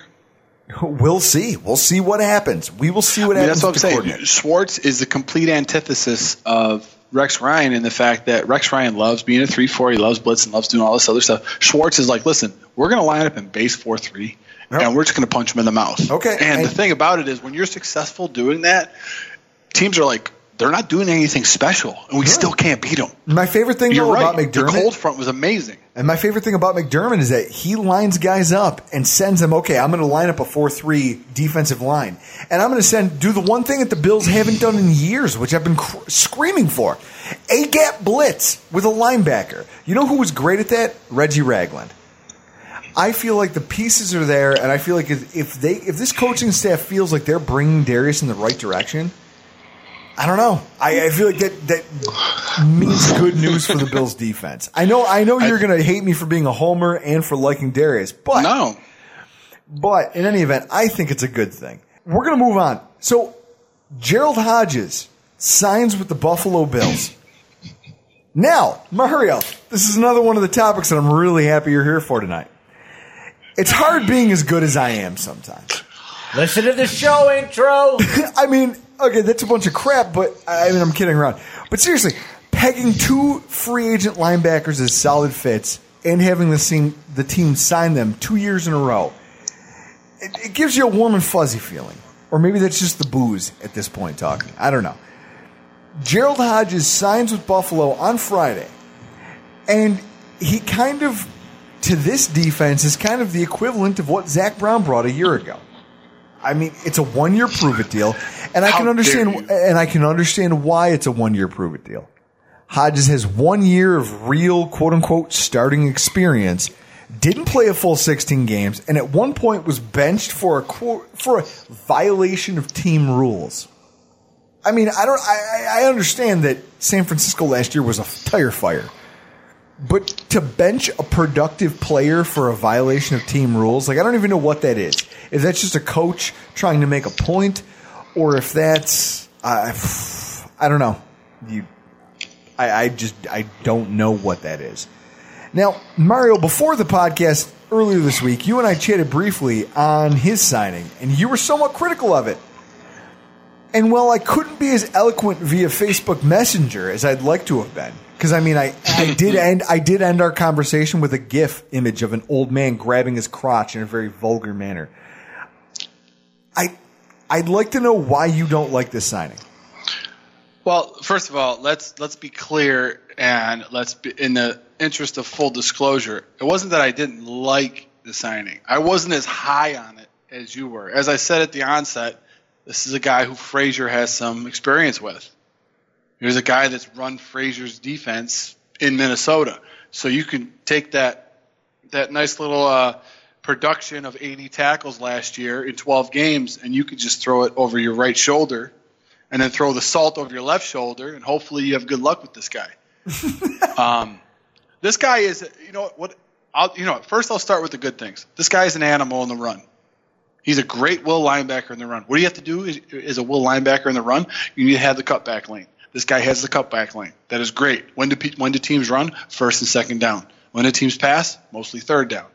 We'll see. We'll see what happens. We will see what I mean, happens. that's what I'm saying. Schwartz is the complete antithesis of Rex Ryan in the fact that Rex Ryan loves being a three four. He loves blitz and loves doing all this other stuff. Schwartz is like, listen, we're going to line up in base four three, and we're just going to punch him in the mouth. Okay. And, the thing about it is, when you're successful doing that, teams are like, they're not doing anything special, and we still can't beat them. My favorite thing You're though right. about The cold front was amazing. and my favorite thing about McDermott is that he lines guys up and sends them. Okay, I'm going to line up a four-three defensive line, and I'm going to send do the one thing that the Bills haven't done in years, which I've been cr- screaming for: a gap blitz with a linebacker. You know who was great at that? Reggie Ragland. I feel like the pieces are there, and I feel like if if they if this coaching staff feels like they're bringing Dareus in the right direction, I don't know. I, I feel like that that means good news for the Bills defense. I know I know you're going to hate me for being a homer and for liking Dareus, but no. But in any event, I think it's a good thing. We're going to move on. So Gerald Hodges signs with the Buffalo Bills. Now, Mario, this is another one of the topics that I'm really happy you're here for tonight. It's hard being as good as I am sometimes. Listen to the show intro. I mean, okay, that's a bunch of crap, but I mean, I'm kidding around. But seriously, pegging two free agent linebackers as solid fits and having the team, the team sign them two years in a row, it, it gives you a warm and fuzzy feeling. Or maybe that's just the booze at this point talking. I don't know. Gerald Hodges signs with Buffalo on Friday, and he kind of, to this defense, is kind of the equivalent of what Zach Brown brought a year ago. I mean, it's a one year prove it deal, and I How can understand and I can understand why it's a one year prove it deal. Hodges has one year of real quote unquote starting experience, didn't play a full 16 games, and at one point was benched for a quote, for a violation of team rules. I mean, I don't. I, I I understand that San Francisco last year was a tire fire, but to bench a productive player for a violation of team rules, like I don't even know what that is. If that's just a coach trying to make a point, or if that's I I don't know. You, I, I just I don't know what that is. Now, Mario, before the podcast earlier this week, you and I chatted briefly on his signing, and you were somewhat critical of it. And while I couldn't be as eloquent via Facebook Messenger as I'd like to have been, because I mean, I, I did end I did end our conversation with a GIF image of an old man grabbing his crotch in a very vulgar manner. I I'd like to know why you don't like this signing. Well, first of all, let's let's be clear and let's be in the interest of full disclosure. It wasn't that I didn't like the signing. I wasn't as high on it as you were. As I said at the onset, this is a guy who Frazier has some experience with. He was a guy that's run Frazier's defense in Minnesota. So you can take that that nice little uh, production of 80 tackles last year in 12 games, and you could just throw it over your right shoulder, and then throw the salt over your left shoulder, and hopefully you have good luck with this guy. um, this guy is, you know what? I'll, you know, what, first I'll start with the good things. This guy is an animal in the run. He's a great will linebacker in the run. What do you have to do is, is a will linebacker in the run? You need to have the cutback lane. This guy has the cutback lane. That is great. When do when do teams run? First and second down. When do teams pass? Mostly third down.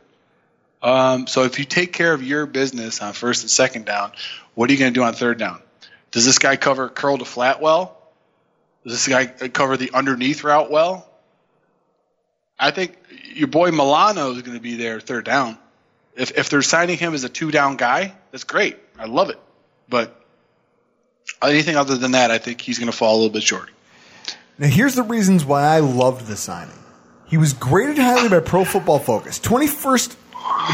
Um, so if you take care of your business on first and second down, what are you going to do on third down? Does this guy cover curl to flat well? Does this guy cover the underneath route well? I think your boy Milano is going to be there third down. If if they're signing him as a two down guy, that's great. I love it. But anything other than that, I think he's going to fall a little bit short. Now, here's the reasons why I loved the signing. He was graded highly by Pro Football Focus, 21st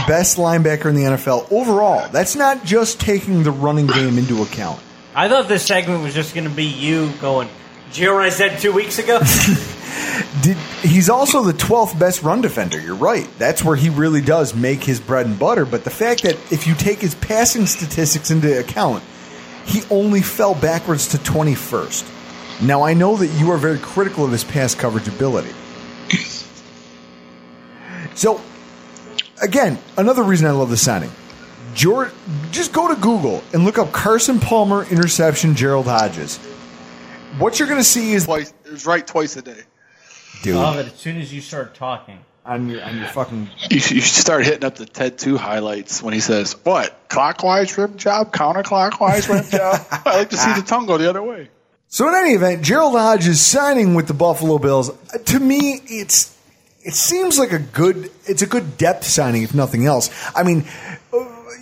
best linebacker in the NFL overall. That's not just taking the running game into account. I thought this segment was just going to be you going, "Did you hear what I said two weeks ago?" Did he's also the 12th best run defender. You're right. That's where he really does make his bread and butter, but the fact that if you take his passing statistics into account, he only fell backwards to 21st. Now I know that you are very critical of his pass coverage ability. So again, another reason I love the signing. George, just go to Google and look up Carson Palmer interception Gerald Hodges. What you're going to see is twice. It was right twice a day. Dude, Love it as soon as you start talking. on your on your fucking You should, you should start hitting up the TED Two highlights when he says, "What clockwise rim job, counterclockwise rim job." I like to see the tongue go the other way. So in any event, Gerald Hodges signing with the Buffalo Bills. uh, To me, it's it seems like a good it's a good depth signing if nothing else. I mean,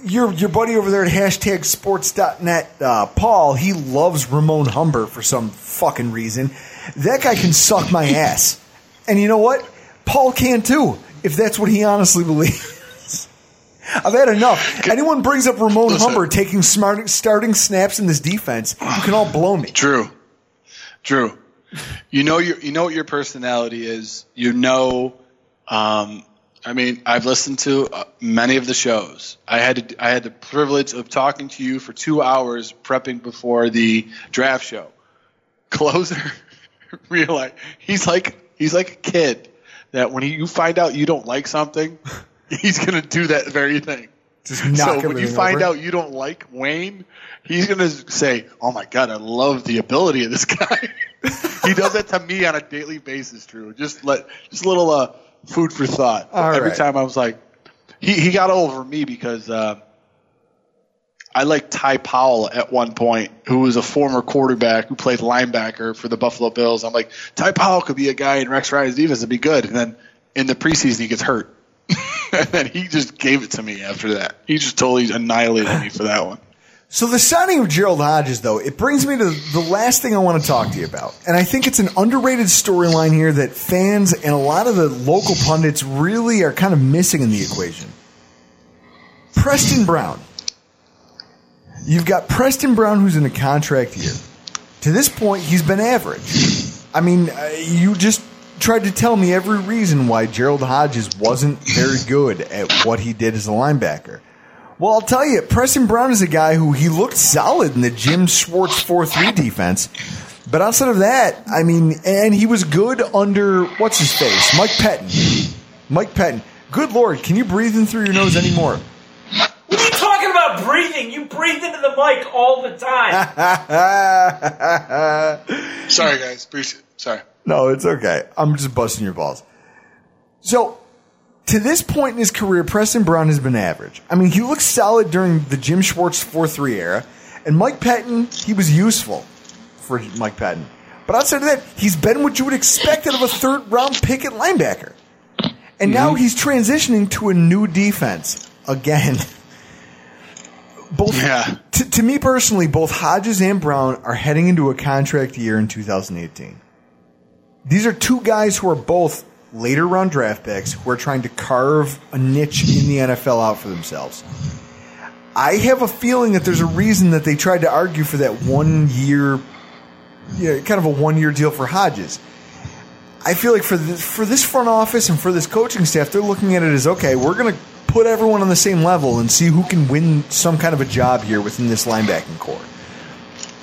your your buddy over there at hashtag sports.net, uh, Paul, he loves Ramon Humber for some fucking reason. That guy can suck my ass. And you know what? Paul can too, if that's what he honestly believes. I've had enough. Anyone brings up Ramon Listen. Humber taking smart, starting snaps in this defense, you can all blow me. Drew, Drew, you know your you know what your personality is. You know, um, I mean, I've listened to uh, many of the shows. I had to, I had the privilege of talking to you for two hours prepping before the draft show. Closer, realize he's like he's like a kid that when he, you find out you don't like something, he's gonna do that very thing. So when you find over. out you don't like Wayne, he's gonna say, "Oh my god, I love the ability of this guy." he does that to me on a daily basis, Drew. Just let just a little uh, food for thought. All Every right. time I was like, he he got over me because uh, I liked Ty Powell at one point, who was a former quarterback who played linebacker for the Buffalo Bills. I'm like, Ty Powell could be a guy in Rex Ryan's defense and be good. And then in the preseason, he gets hurt. and then he just gave it to me after that. He just totally annihilated me for that one. So the signing of Gerald Hodges, though, it brings me to the last thing I want to talk to you about, and I think it's an underrated storyline here that fans and a lot of the local pundits really are kind of missing in the equation. Preston Brown. You've got Preston Brown, who's in a contract year. To this point, he's been average. I mean, uh, you just tried to tell me every reason why Gerald Hodges wasn't very good at what he did as a linebacker. Well, I'll tell you, Preston Brown is a guy who he looked solid in the Jim Schwartz 4 3 defense. But outside of that, I mean, and he was good under, what's his face? Mike Pettine. Mike Pettine. Good Lord, can you breathe in through your nose anymore? What are you talking about breathing? You breathe into the mic all the time. Sorry, guys. Appreciate Sorry. No, it's okay. I'm just busting your balls. So, to this point in his career, Preston Brown has been average. I mean, he looked solid during the Jim Schwartz 4 3 era, and Mike Pettine, he was useful for Mike Pettine. But outside of that, he's been what you would expect out of a third round pick at linebacker. And now mm-hmm. he's transitioning to a new defense again. Both Yeah. to, to me personally, both Hodges and Brown are heading into a contract year in 2018. These are two guys who are both later round draft picks who are trying to carve a niche in the NFL out for themselves. I have a feeling that there's a reason that they tried to argue for that one year, you know, kind of a one year deal for Hodges. I feel like for this, for this front office and for this coaching staff, they're looking at it as okay, we're going to put everyone on the same level and see who can win some kind of a job here within this linebacking core.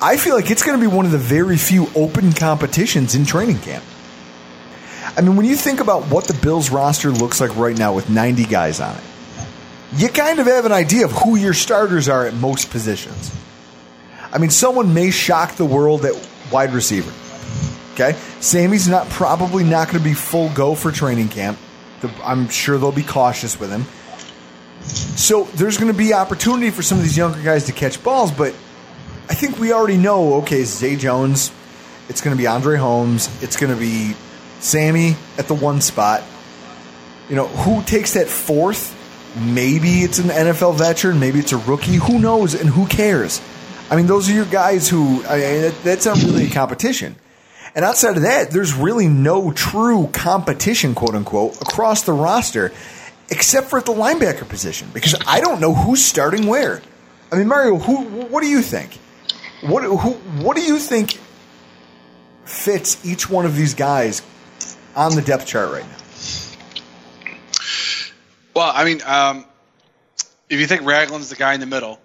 I feel like it's going to be one of the very few open competitions in training camp. I mean, when you think about what the Bills roster looks like right now with 90 guys on it, you kind of have an idea of who your starters are at most positions. I mean, someone may shock the world at wide receiver. Okay, Sammy's not probably not going to be full go for training camp. I'm sure they'll be cautious with him. So there's going to be opportunity for some of these younger guys to catch balls, but I think we already know. Okay, Zay Jones, it's going to be Andre Holmes, it's going to be Sammy at the one spot. You know who takes that fourth? Maybe it's an NFL veteran, maybe it's a rookie. Who knows? And who cares? I mean, those are your guys who. I mean, that, that's not really a competition. And outside of that, there's really no true competition, quote unquote, across the roster, except for at the linebacker position, because I don't know who's starting where. I mean, Mario, who? What do you think? What? Who? What do you think fits each one of these guys on the depth chart right now? Well, I mean, um, if you think Ragland's the guy in the middle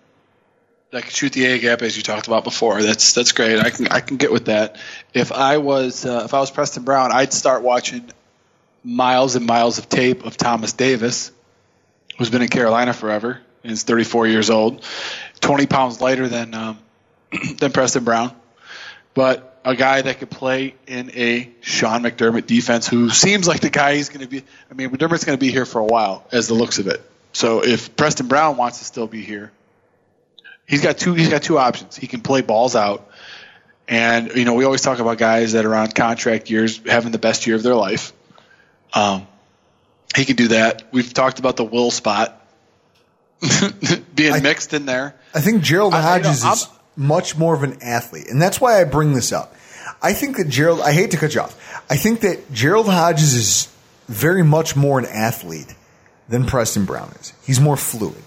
that can shoot the A gap, as you talked about before, that's that's great. I can I can get with that. If I was uh, if I was Preston Brown, I'd start watching miles and miles of tape of Thomas Davis, who's been in Carolina forever and is 34 years old, 20 pounds lighter than um, than Preston Brown, but a guy that could play in a Sean McDermott defense, who seems like the guy he's going to be. I mean, McDermott's going to be here for a while, as the looks of it. So if Preston Brown wants to still be here, he's got two. He's got two options. He can play balls out, and you know we always talk about guys that are on contract years having the best year of their life. Um, he can do that. We've talked about the will spot being mixed in there. I think Gerald I- you know, Hodges I'm- is much more of an athlete, and that's why I bring this up. I think that Gerald. I hate to cut you off. I think that Gerald Hodges is very much more an athlete than Preston Brown is. He's more fluid.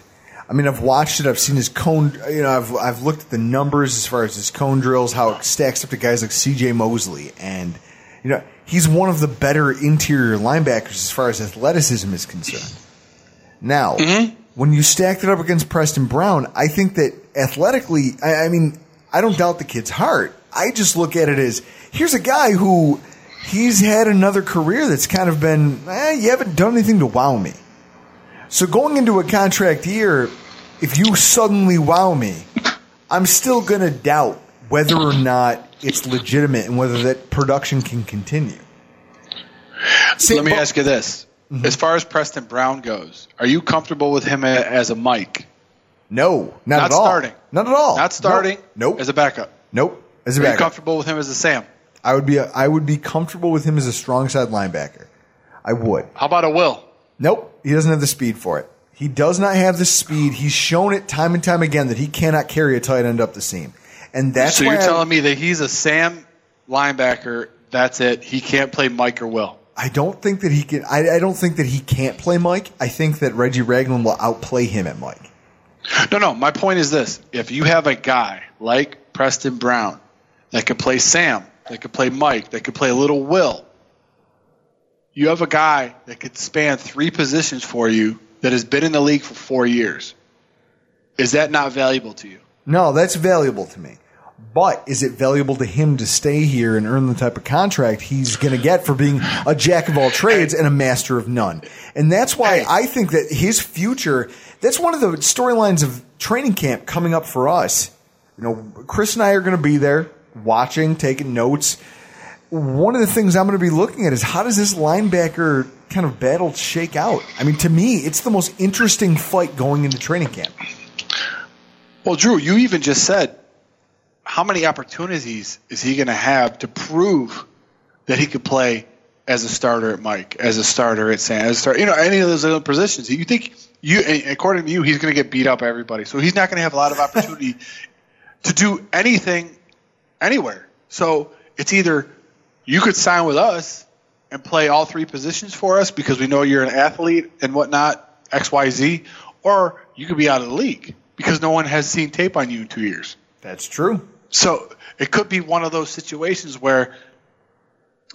I mean, I've watched it. I've seen his cone. You know, I've I've looked at the numbers as far as his cone drills, how it stacks up to guys like C.J. Mosley, and you know, he's one of the better interior linebackers as far as athleticism is concerned. Now, mm-hmm. when you stacked it up against Preston Brown, I think that athletically, I, I mean, I don't doubt the kid's heart. I just look at it as here's a guy who he's had another career that's kind of been, eh, you haven't done anything to wow me. So going into a contract year, if you suddenly wow me, I'm still going to doubt whether or not it's legitimate and whether that production can continue. See, Let me ask you this: as far as Preston Brown goes, are you comfortable with him as a Mike? No, not, Not at all. starting. Not at all. Not starting. Nope. As a backup. Nope. As a backup. Are you backup. comfortable with him as a Sam? I would be I would be comfortable with him as a strong side linebacker. I would. How about a Will? Nope, he doesn't have the speed for it. He does not have the speed. He's shown it time and time again that he cannot carry a tight end up the seam. And that's so why you're I, telling me that he's a Sam linebacker. That's it. He can't play Mike or Will. I don't think that he can I, I don't think that he can't play Mike. I think that Reggie Ragland will outplay him at Mike. No, no. My point is this: if you have a guy like Preston Brown that could play Sam, that could play Mike, that could play a little Will, you have a guy that could span three positions for you that has been in the league for four years. Is that not valuable to you? No, that's valuable to me. But is it valuable to him to stay here and earn the type of contract he's going to get for being a jack of all trades and a master of none? And that's why I think that his future, that's one of the storylines of training camp coming up for us. You know, Chris and I are going to be there watching, taking notes. One of the things I'm going to be looking at is how does this linebacker kind of battle shake out? I mean, to me, it's the most interesting fight going into training camp. Well, Drew, you even just said how many opportunities is he going to have to prove that he could play as a starter at Mike, as a starter at San, as a starter, you know, any of those other positions. You think you, according to you, he's going to get beat up by everybody, so he's not going to have a lot of opportunity to do anything anywhere. So it's either you could sign with us and play all three positions for us because we know you're an athlete and whatnot, X, Y, Z, or you could be out of the league because no one has seen tape on you in two years. That's true. So it could be one of those situations where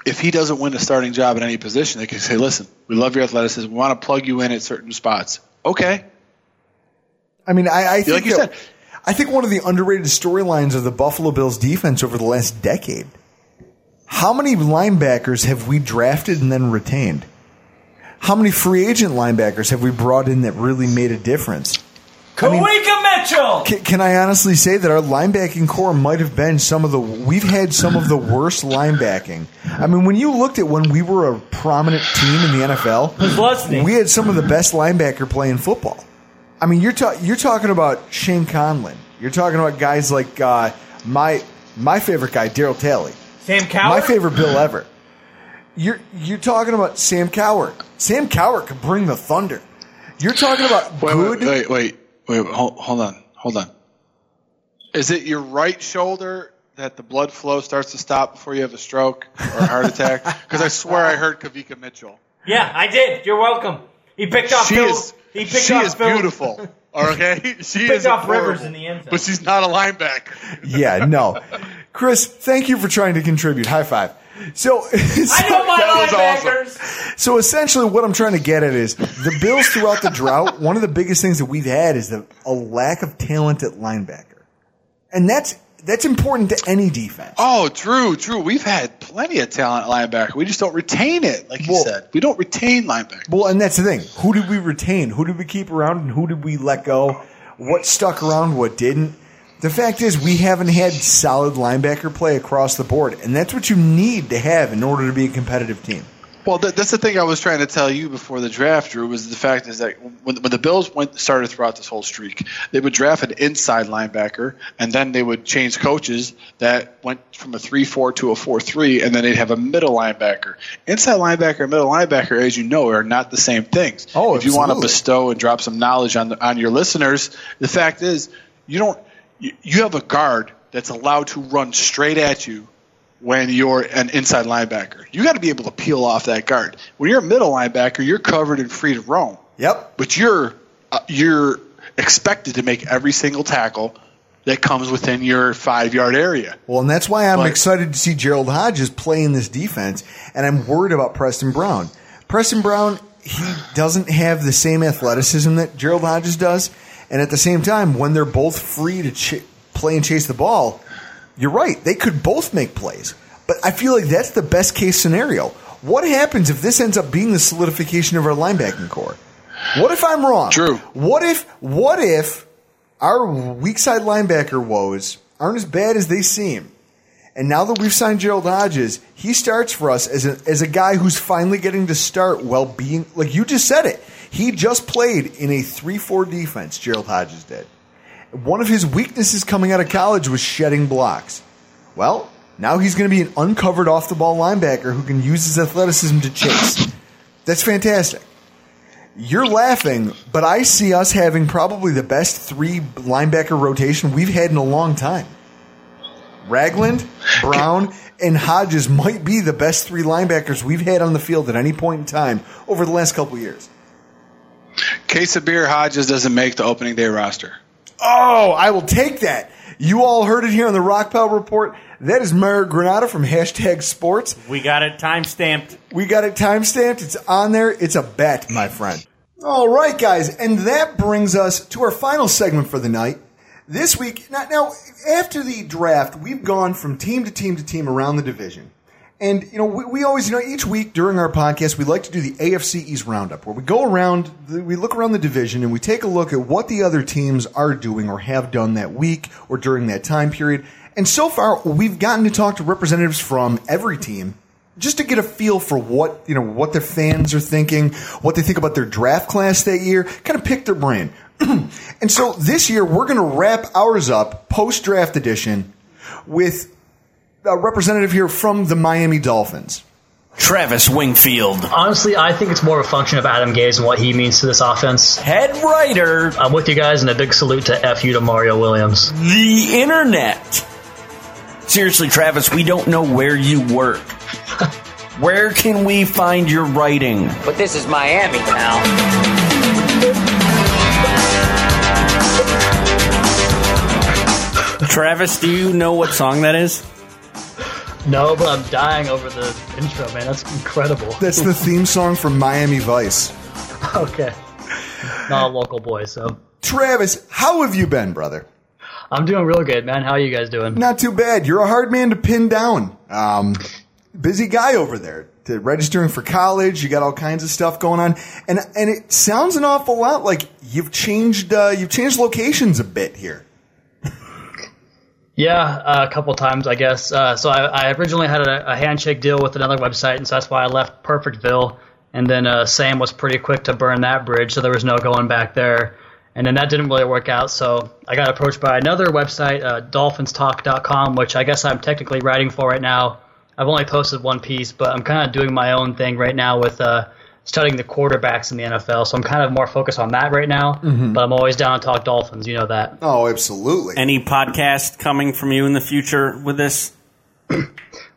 if he doesn't win a starting job at any position, they can say, listen, we love your athleticism. We want to plug you in at certain spots. Okay. I mean, I, I think Like you that- said. I think one of the underrated storylines of the Buffalo Bills defense over the last decade. How many linebackers have we drafted and then retained? How many free agent linebackers have we brought in that really made a difference? I mean, Kawika Mitchell. can, can I honestly say that our linebacking core might have been some of the we've had some of the worst linebacking. I mean, when you looked at when we were a prominent team in the NFL, Who's listening? we had some of the best linebacker playing football. I mean, you're ta- you're talking about Shane Conlan. You're talking about guys like uh, my my favorite guy, Daryl Talley. Sam Cowart. My favorite Bill Everett. You're you're talking about Sam Cowart. Sam Cowart could bring the thunder. You're talking about Wait, good. wait, wait, wait, wait, hold, hold on, hold on. Is it your right shoulder that the blood flow starts to stop before you have a stroke or a heart attack? Because I swear I heard Kawika Mitchell. Yeah, I did. You're welcome. He picked off She Phil. is, he picked she off is Phil. beautiful. Okay, she Picked is off adorable, Rivers in the end zone. but she's not a linebacker. yeah, no. Chris, thank you for trying to contribute. High five. So I know my That was linebackers. So essentially, what I'm trying to get at is the Bills throughout the drought. One of the biggest things that we've had is the, a lack of talent at linebacker, and that's that's important to any defense. Oh, true, true. We've had plenty of talent at linebacker. We just don't retain it, like you Well- said. We don't retain linebacker. Well, and that's the thing. Who did we retain? Who did we keep around? And who did we let go? What stuck around? What didn't? The fact is, we haven't had solid linebacker play across the board, and that's what you need to have in order to be a competitive team. Well, that, that's the thing I was trying to tell you before the draft, Drew. Was the fact is that when, when the Bills went started throughout this whole streak, they would draft an inside linebacker, and then they would change coaches that went from a three-four to a four-three, and then they'd have a middle linebacker. Inside linebacker and middle linebacker, as you know, are not the same things. Oh, if you want to bestow and drop some knowledge on the, on your listeners, the fact is you don't you, have a guard that's allowed to run straight at you when you're an inside linebacker. You got to be able to peel off that guard. When you're a middle linebacker, you're covered and free to roam. Yep. But you're uh, you're expected to make every single tackle that comes within your five yard area. Well, and that's why I'm But- excited to see Gerald Hodges playing this defense, and I'm worried about Preston Brown. Preston Brown, he doesn't have the same athleticism that Gerald Hodges does, and at the same time, when they're both free to ch- play and chase the ball, you're right, they could both make plays. But I feel like that's the best case scenario. What happens if this ends up being the solidification of our linebacking core? What if I'm wrong? True. What if what if our weak side linebacker woes aren't as bad as they seem? And now that we've signed Gerald Hodges, he starts for us as a, as a guy who's finally getting to start while being, like you just said it. He just played in a 3 4 defense, Gerald Hodges did. One of his weaknesses coming out of college was shedding blocks. Well, now he's going to be an uncovered off the ball linebacker who can use his athleticism to chase. That's fantastic. You're laughing, but I see us having probably the best three linebacker rotation we've had in a long time. Ragland, Brown, and Hodges might be the best three linebackers we've had on the field at any point in time over the last couple years. Case of Hodges doesn't make the opening day roster. Oh, I will take that. You all heard it here on the Rock Pile Report. That is Mario Granada from hashtag sports. We got it time stamped. We got it time stamped. It's on there. It's a bet, my friend. All right, guys. And that brings us to our final segment for the night. This week, now, now after the draft, we've gone from team to team to team around the division. And, you know, we, we always, you know, each week during our podcast, we like to do the AFC East Roundup, where we go around, we look around the division and we take a look at what the other teams are doing or have done that week or during that time period. And so far, we've gotten to talk to representatives from every team just to get a feel for what, you know, what their fans are thinking, what they think about their draft class that year, kind of pick their brain. and so this year, we're going to wrap ours up, post draft edition, with a representative here from the Miami Dolphins. Travis Wingfield. Honestly, I think it's more of a function of Adam Gase and what he means to this offense. Head writer. I'm with you guys, and a big salute to FU to Mario Williams. The internet. Seriously, Travis, we don't know where you work. where can we find your writing? But this is Miami now. Travis, do you know what song that is? No, but I'm dying over the intro, man. That's incredible. That's the theme song from Miami Vice. okay. Not a local boy, so. Travis, how have you been, brother? I'm doing real good, man. How are you guys doing? Not too bad. You're a hard man to pin down. Um, busy guy over there. To registering for college, you got all kinds of stuff going on, and and it sounds an awful lot like you've changed uh, you've changed locations a bit here. Yeah, uh, a couple times, I guess. Uh, so I, I originally had a, a handshake deal with another website, and so that's why I left Perfectville. And then uh, Sam was pretty quick to burn that bridge, so there was no going back there. And then that didn't really work out, so I got approached by another website, uh, DolphinsTalk.com, which I guess I'm technically writing for right now. I've only posted one piece, but I'm kind of doing my own thing right now with uh, studying the quarterbacks in the NFL. So I'm kind of more focused on that right now. Mhm. But I'm always down to talk Dolphins. You know that. Oh, absolutely. Any podcast coming from you in the future with this?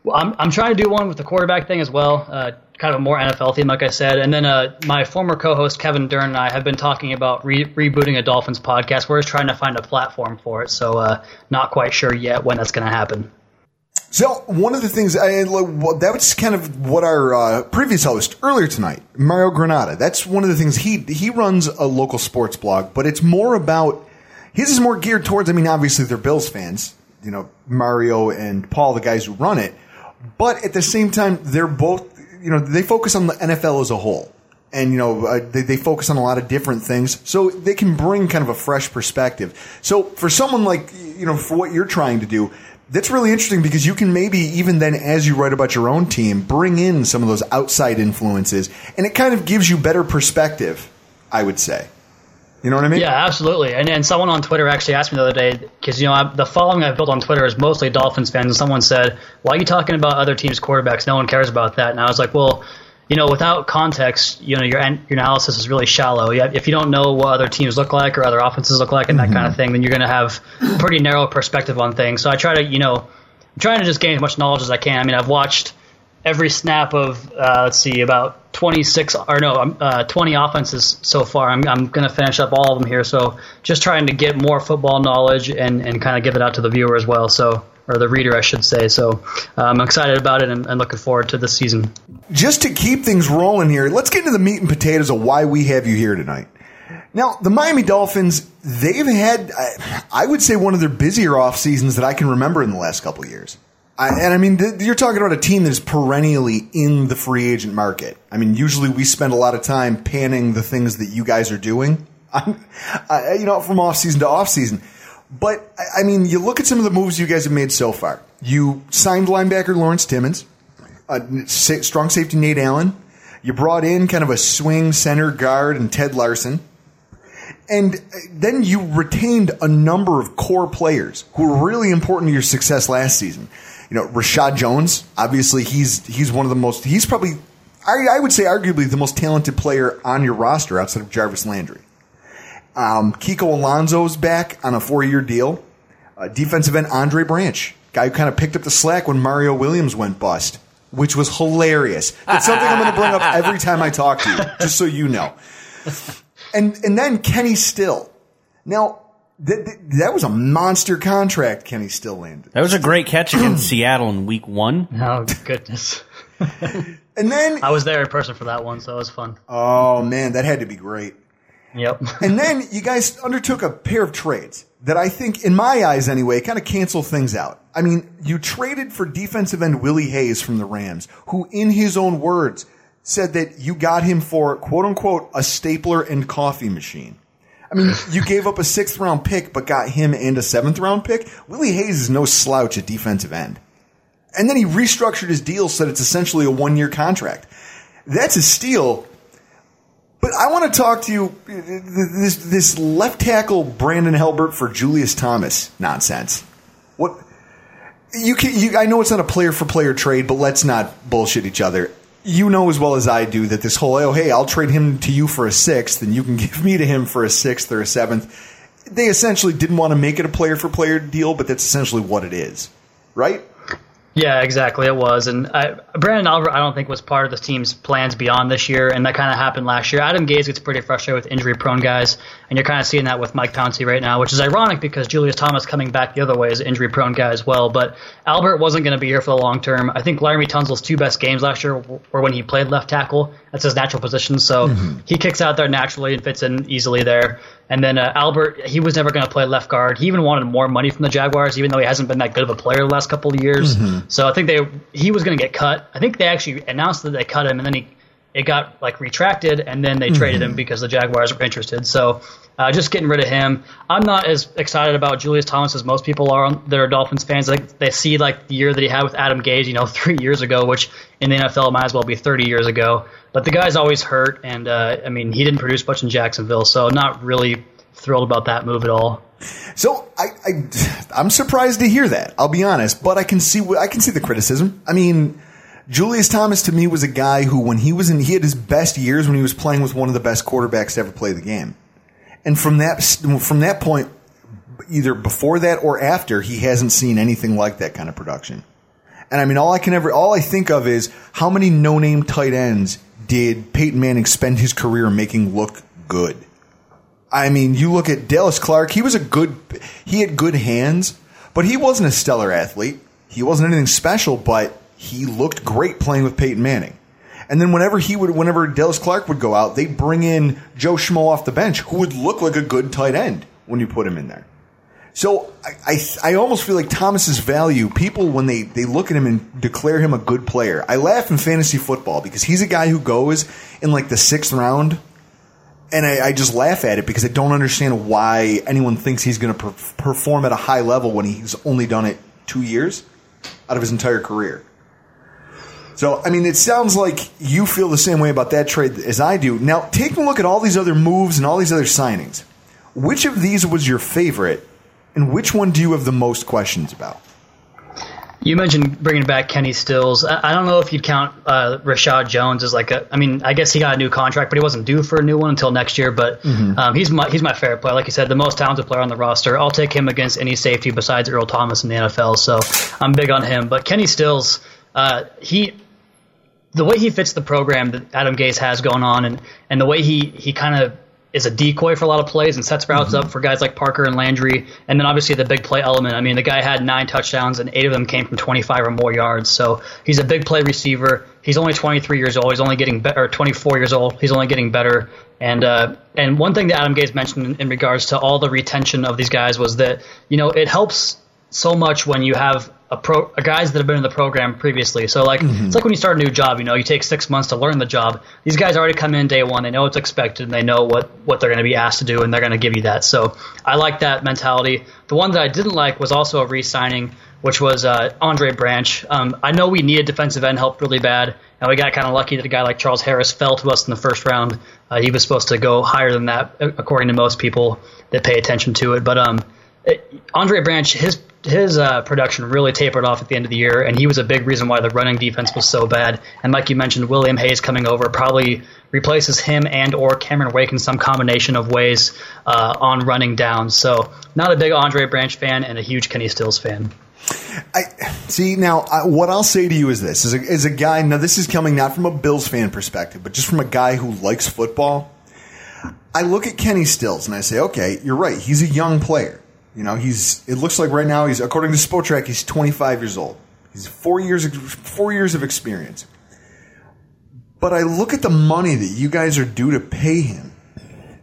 Well, I'm, I'm trying to do one with the quarterback thing as well, uh, kind of a more NFL theme, like I said. And then uh, my former co-host Kevin Dern and I have been talking about re- rebooting a Dolphins podcast. We're just trying to find a platform for it, so uh, not quite sure yet when that's going to happen. So one of the things I, that was kind of what our uh, previous host earlier tonight, Mario Granada. That's one of the things he he runs a local sports blog, but it's more about his is more geared towards. I mean, obviously they're Bills fans, you know, Mario and Paul, the guys who run it, but at the same time they're both, you know, they focus on the NFL as a whole. And you know uh, they, they focus on a lot of different things, so they can bring kind of a fresh perspective. So for someone like you know for what you're trying to do, that's really interesting because you can maybe even then as you write about your own team bring in some of those outside influences and it kind of gives you better perspective i would say you know what i mean Yeah, absolutely. And and someone on Twitter actually asked me the other day because you know I, the following I've built on Twitter is mostly Dolphins fans, and someone said, "Why are you talking about other teams' quarterbacks? No one cares about that." And I was like, "Well." You know, without context, you know your your analysis is really shallow. If you don't know what other teams look like or other offenses look like and that kind of thing, then you're going to have a pretty narrow perspective on things. So I try to, you know, I'm trying to just gain as much knowledge as I can. I mean, I've watched every snap of uh, let's see about 26 or no um, uh, 20 offenses so far i'm, I'm going to finish up all of them here so just trying to get more football knowledge and, and kind of give it out to the viewer as well so or the reader i should say. So uh, i'm excited about it and, and looking forward to this season. Just to keep things rolling here let's get into the meat and potatoes of why we have you here tonight. Now the miami dolphins they've had I- i would say one of their busier off seasons that i can remember in the last couple of years. I, and I mean, th- you're talking about a team that is perennially in the free agent market. I mean, usually we spend a lot of time panning the things that you guys are doing, I, you know, from off season to off season. But I mean, you look at some of the moves you guys have made so far. You signed linebacker Lawrence Timmons, sa- strong safety Nate Allen. You brought in kind of a swing center guard and Ted Larsen. And uh, then you retained a number of core players who were really important to your success last season. You know, Reshad Jones, obviously he's he's one of the most he's probably I, I would say arguably the most talented player on your roster outside of Jarvis Landry. Um, Kiko Alonso's back on a four year deal. Uh, defensive end Andre Branch, guy who kind of picked up the slack when Mario Williams went bust, which was hilarious. It's something I'm going to bring up every time I talk to you, just so you know. And and then Kenny Still. Now th- th- that was a monster contract. Kenny Still landed. That was a great catch against Seattle in week one. oh goodness And then i was there in person for that one so it was fun oh man, that had to be great. Yep And then you guys undertook a pair of trades that I think, in my eyes anyway, kind of cancel things out. I mean, you traded for defensive end Willie Hayes from the Rams, who, in his own words, said that you got him for quote unquote a stapler and coffee machine. I mean, you gave up a sixth round pick, but got him and a seventh round pick. Willie Hayes is no slouch at defensive end. And then he restructured his deal so that it's essentially a one year contract. That's a steal. But I want to talk to you this this left tackle Brandon Albert for Julius Thomas nonsense. What you can you, I know it's not a player for player trade, but let's not bullshit each other. You know as well as I do that this whole oh hey I'll trade him to you for a sixth and you can give me to him for a sixth or a seventh. They essentially didn't want to make it a player for player deal, but that's essentially what it is, right? Yeah, exactly. It was, and I, Brandon Albert, I don't think was part of the team's plans beyond this year, and that kind of happened last year. Adam Gase gets pretty frustrated with injury-prone guys, and you're kind of seeing that with Mike Pouncey right now, which is ironic because Julius Thomas coming back the other way is an injury-prone guy as well. But Albert wasn't going to be here for the long term. I think Laremy Tunsil's two best games last year were when he played left tackle. That's his natural position, so mm-hmm. he kicks out there naturally and fits in easily there. And then uh, Albert, he was never going to play left guard. He even wanted more money from the Jaguars, even though he hasn't been that good of a player the last couple of years. Mm-hmm. So I think they he was going to get cut. I think they actually announced that they cut him, and then he it got like retracted, and then they mm-hmm. traded him because the Jaguars were interested. So uh, just getting rid of him. I'm not as excited about Julius Thomas as most people are that are Dolphins fans. Like they see like the year that he had with Adam Gase, you know, three years ago, which in the NFL might as well be 30 years ago. But the guy's always hurt, and uh, I mean he didn't produce much in Jacksonville, so not really thrilled about that move at all. So I, I I'm surprised to hear that. I'll be honest, but I can see I can see the criticism. I mean, Julius Thomas to me was a guy who, when he was in, he had his best years when he was playing with one of the best quarterbacks to ever play the game, and from that from that point, either before that or after, he hasn't seen anything like that kind of production. And I mean, all I can ever all I think of is how many no name tight ends did Peyton Manning spend his career making look good. I mean, you look at Dallas Clark, he was a good, he had good hands, but he wasn't a stellar athlete. He wasn't anything special, but he looked great playing with Peyton Manning. And then whenever he would, whenever Dallas Clark would go out, they'd bring in Joe Schmo off the bench, who would look like a good tight end when you put him in there. So I, I, I almost feel like Thomas's value. People when they they look at him and declare him a good player, I laugh in fantasy football because he's a guy who goes in like the sixth round, and I, I just laugh at it because I don't understand why anyone thinks he's going to per- perform at a high level when he's only done it two years out of his entire career. So, I mean, it sounds like you feel the same way about that trade as I do. Now, taking a look at all these other moves and all these other signings, which of these was your favorite, and which one do you have the most questions about? You mentioned bringing back Kenny Stills. I, I don't know if you'd count uh, Reshad Jones as like a. I mean, I guess he got a new contract, but he wasn't due for a new one until next year. But Mhm. um, he's my he's my favorite player. Like you said, the most talented player on the roster. I'll take him against any safety besides Earl Thomas in the NFL. So I'm big on him. But Kenny Stills, uh, he the way he fits the program that Adam Gase has going on, and and the way he he kind of is a decoy for a lot of plays and sets routes up for guys like Parker and Landry, and then obviously the big play element. I mean, the guy had nine touchdowns and eight of them came from 25 or more yards. So he's a big play receiver. He's only 23 years old. He's only getting better. Or 24 years old. He's only getting better. And uh, and one thing that Adam Gase mentioned in, in regards to all the retention of these guys was that you know it helps so much when you have a pro a guys that have been in the program previously. So like it's like when you start a new job, you know, you take six months to learn the job. These guys already come in day one, they know what's expected and they know what, what they're gonna be asked to do and they're gonna give you that. So I like that mentality. The one that I didn't like was also a re signing, which was uh, Andre Branch. Um, I know we needed defensive end help really bad, and we got kind of lucky that a guy like Charles Harris fell to us in the first round. Uh, he was supposed to go higher than that, according to most people that pay attention to it. But um, Andre Branch, his his uh, production really tapered off at the end of the year, and he was a big reason why the running defense was so bad. And like you mentioned, William Hayes coming over probably replaces him and or Cameron Wake in some combination of ways uh, on running down. So not a big Andre Branch fan and a huge Kenny Stills fan. I see now. I, what I'll say to you is this: as a, as a guy, now this is coming not from a Bills fan perspective, but just from a guy who likes football. I look at Kenny Stills and I say, okay, you're right. He's a young player. You know, he's. It looks like right now he's, according to Spotrac, he's 25 years old. He's four years four years of experience. But I look at the money that you guys are due to pay him.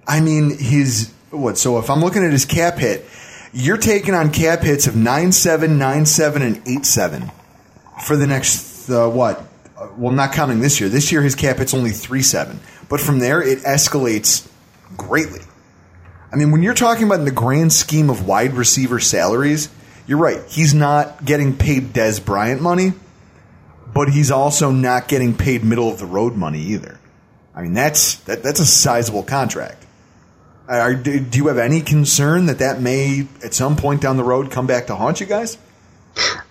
I mean, his what? So if I'm looking at his cap hit, you're taking on cap hits of nine seven, nine seven, and eight seven for the next uh, what? Uh, Well, not counting this year. This year his cap hit's only three seven, but from there it escalates greatly. I mean, when you're talking about in the grand scheme of wide receiver salaries, you're right. He's not getting paid Dez Bryant money, but he's also not getting paid middle of the road money either. I mean, that's that, that's a sizable contract. Are, do, do you have any concern that that may, at some point down the road, come back to haunt you guys?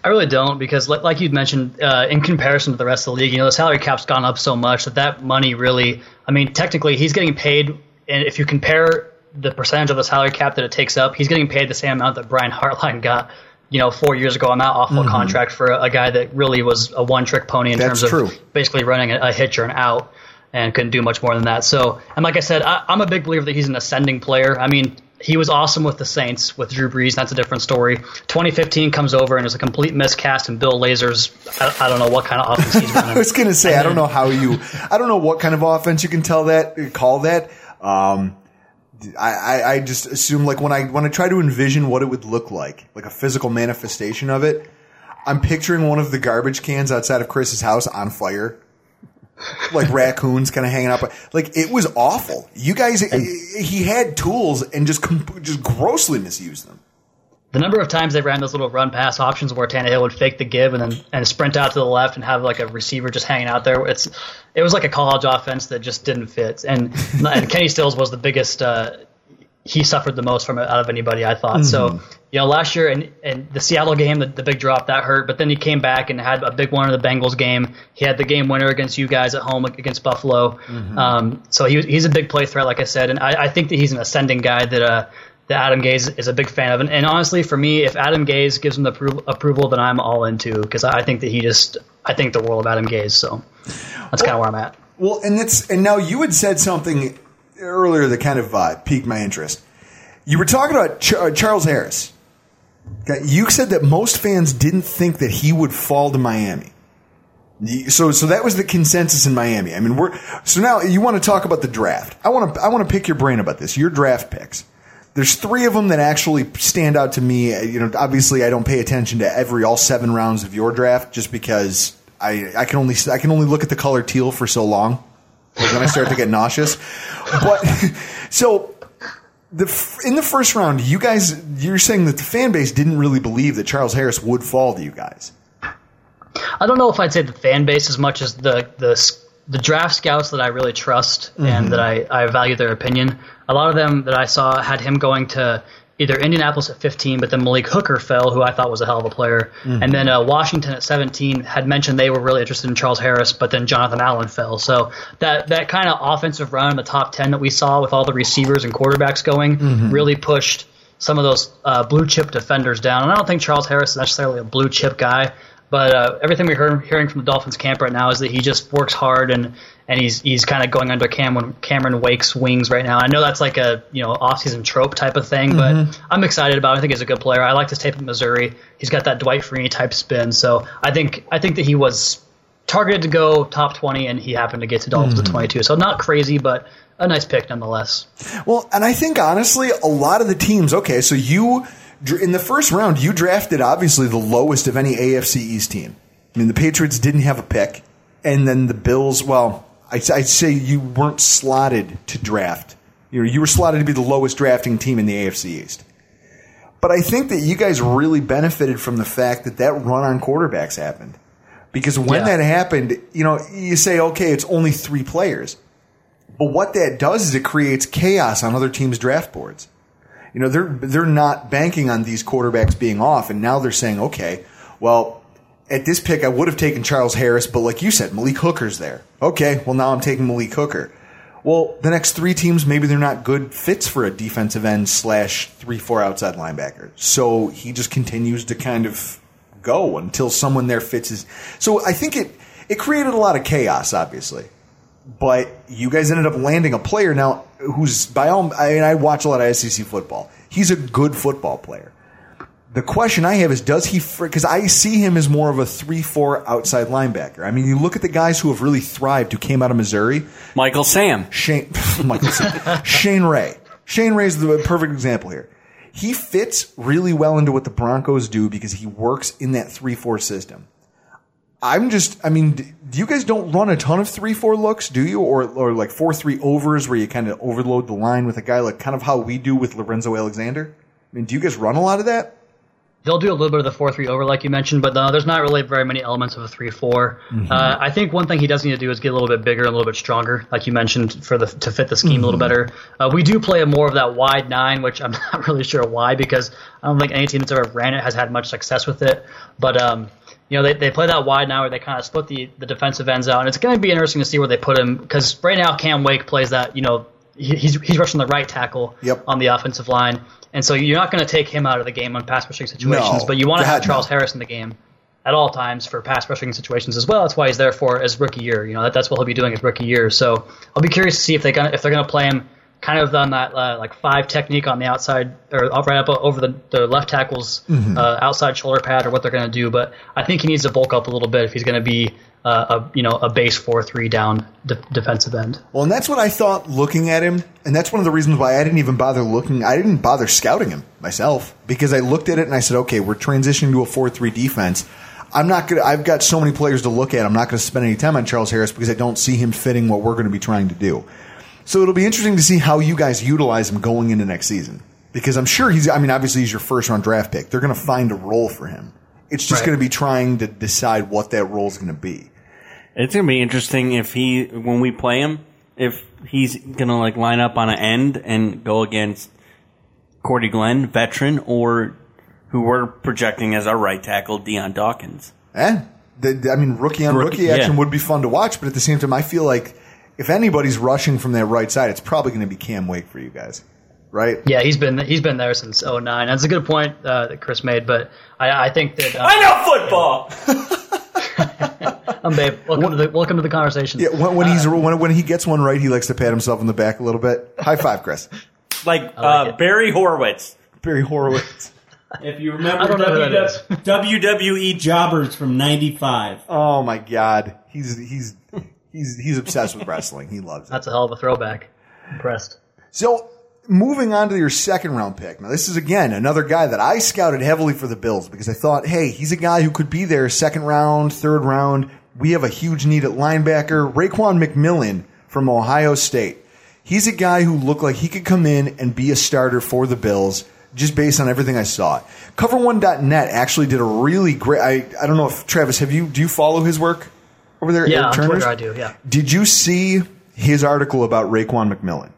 I really don't because, like, you'd mentioned, uh, in comparison to the rest of the league, you know, the salary cap's gone up so much that that money really, I mean, technically, he's getting paid, and if you compare the percentage of the salary cap that it takes up, he's getting paid the same amount that Brian Hartline got, you know, four years ago on that awful Mhm. contract for a, a guy that really was a one-trick pony in That's terms true. of basically running a, a hitch or an out and couldn't do much more than that. So, and like I said, I, I'm a big believer that he's an ascending player. I mean, he was awesome with the Saints with Drew Brees. That's a different story. 2015 comes over and is a complete miscast, and Bill Lazor's I, I don't know what kind of offense he's running. I was going to say, And I don't then- know how you, I don't know what kind of offense you can tell that, call that. Um, I, I, I just assume like when I, when I try to envision what it would look like, like a physical manifestation of it, I'm picturing one of the garbage cans outside of Chris's house on fire. Like raccoons kind of hanging up. Like it was awful. You guys, he had tools and just, just grossly misused them. The number of times they ran those little run pass options where Tannehill would fake the give and then and sprint out to the left and have like a receiver just hanging out there. It's it was like a college offense that just didn't fit. And and Kenny Stills was the biggest. Uh, he suffered the most from it out of anybody, I thought. So Mhm. you know, last year and and the Seattle game, the, the big drop that hurt. But then he came back and had a big one in the Bengals game. He had the game winner against you guys at home against Buffalo. Mhm. Um, so he, he's a big play threat, like I said, and I, I think that he's an ascending guy that uh, that Adam Gase is a big fan of. And, and honestly, for me, if Adam Gase gives him the appro- approval, then I'm all into because I think that he just I think the world of Adam Gase. So that's kind of where I'm at. Well, and it's and now you had said something earlier that kind of uh, piqued my interest. You were talking about Ch- uh, Charles Harris. Okay, You said that most fans didn't think that he would fall to Miami. So, so that was the consensus in Miami. I mean, we're so now you want to talk about the draft. I want to, I want to pick your brain about this. Your draft picks. There's three of them that actually stand out to me. You know, obviously, I don't pay attention to every all seven rounds of your draft just because I, I can only, I can only look at the color teal for so long. Then I start to get nauseous. But so the in the first round, you guys, you're saying that the fan base didn't really believe that Charles Harris would fall to you guys. I don't know if I'd say the fan base as much as the the the draft scouts that I really trust Mhm. and that I, I value their opinion. A lot of them that I saw had him going to either Indianapolis at 15, but then Malik Hooker fell, who I thought was a hell of a player, Mhm. and then uh, Washington at 17 had mentioned they were really interested in Charles Harris, but then Jonathan Allen fell. So that that kind of offensive run in the top 10 that we saw with all the receivers and quarterbacks going Mhm. really pushed some of those uh, blue chip defenders down. And I don't think Charles Harris is necessarily a blue chip guy, but uh, everything we're hearing from the Dolphins camp right now is that he just works hard and and he's he's kind of going under Cameron Cameron Wake's wings right now. I know that's like a you know offseason trope type of thing, but I'm excited about. it. I think he's a good player. I like his tape at Missouri. He's got that Dwight Freeney type spin, so I think I think that he was targeted to go top 20, and he happened to get to Dolphins Mhm. at 22. So not crazy, but a nice pick nonetheless. Well, and I think honestly, a lot of the teams. Okay, so you in the first round, you drafted obviously the lowest of any AFC East team. I mean, the Patriots didn't have a pick, and then the Bills. Well, I'd, I'd say you weren't slotted to draft. You know, you were slotted to be the lowest drafting team in the AFC East. But I think that you guys really benefited from the fact that that run on quarterbacks happened. Because when Yeah. that happened, you know, you say, okay, it's only three players. But what that does is it creates chaos on other teams' draft boards. You know, they're they're not banking on these quarterbacks being off, and now they're saying, okay, well, at this pick I would have taken Charles Harris, but like you said, Malik Hooker's there. Okay, well now I'm taking Malik Hooker. Well, the next three teams maybe they're not good fits for a defensive end slash three four outside linebacker. So he just continues to kind of go until someone there fits his. So I think it it created a lot of chaos, obviously but you guys ended up landing a player now who's by all I mean I watch a lot of SEC football. He's a good football player. The question I have is does he because I see him as more of a 3-4 outside linebacker. I mean, you look at the guys who have really thrived who came out of Missouri. Michael Sam. Shane Michael Sam. Shane Ray. Shane Ray is the perfect example here. He fits really well into what the Broncos do because he works in that 3-4 system. I'm just, I mean, you guys don't run a ton of three four looks, do you? Or or like four three overs where you kind of overload the line with a guy like kind of how we do with Lorenzo Alexander. I mean, do you guys run a lot of that? They'll do a little bit of the four three over, like you mentioned, but no, there's not really very many elements of a three four. Mhm. Uh, I think one thing he does need to do is get a little bit bigger and a little bit stronger, like you mentioned, for the to fit the scheme a little Mhm. better. Uh, we do play a more of that wide nine, which I'm not really sure why because I don't think any team that's ever ran it has had much success with it. But um, you know, they, they play that wide now where they kind of split the, the defensive ends out, and it's going to be interesting to see where they put him because right now Cam Wake plays that you know he's he's rushing the right tackle Yep. on the offensive line, and so you're not going to take him out of the game on pass rushing situations, No. but you want to have Charles no. Harris in the game at all times for pass rushing situations as well. That's why he's there for his rookie year. You know that, that's what he'll be doing his rookie year. So I'll be curious to see if they gonna if they're going to play him kind of on that uh, like five technique on the outside or right up over the, the left tackle's Mhm. uh, outside shoulder pad or what they're going to do. But I think he needs to bulk up a little bit if he's going to be uh, a you know a base four three down de- defensive end. Well, and that's what I thought looking at him, and that's one of the reasons why I didn't even bother looking. I didn't bother scouting him myself because I looked at it and I said, okay, we're transitioning to a four-three defense. I'm not gonna. I've got so many players to look at. I'm not going to spend any time on Charles Harris because I don't see him fitting what we're going to be trying to do. So it'll be interesting to see how you guys utilize him going into next season because I'm sure he's. I mean, obviously he's your first-round draft pick. They're going to find a role for him. It's just Right. going to be trying to decide what that role is going to be. It's gonna be interesting if he when we play him if he's gonna like line up on an end and go against Cordy Glenn, veteran, or who we're projecting as our right tackle, Dion Dawkins. Eh? The, the- I mean, rookie on Rookie, rookie action yeah. would be fun to watch, but at the same time, I feel like if anybody's rushing from that right side, it's probably going to be Cam Wake for you guys, right? Yeah, he's been he's been there since 09. That's a good point uh, that Chris made, but I, I think that uh, I know football. I'm babe. Welcome to the welcome to the conversation. Yeah, when, when he's when, when he gets one right, he likes to pat himself on the back a little bit. High five, Chris. Like, uh, Barry Horowitz. Barry Horowitz. If you remember I don't know who that is. WWE jobbers from '95. Oh my god, he's he's he's he's obsessed with wrestling. He loves it. That's a hell of a throwback. Impressed. So moving on to your second round pick. Now this is again another guy that I scouted heavily for the Bills because I thought, hey, he's a guy who could be there second round, third round. We have a huge need at linebacker. Raekwon McMillan from Ohio State. He's a guy who looked like he could come in and be a starter for the Bills just based on everything I saw. Cover1.net actually did a really great I, I don't know if Travis, have you do you follow his work over there Yeah, Twitter I do. Yeah, Did you see his article about Raekwon McMillan?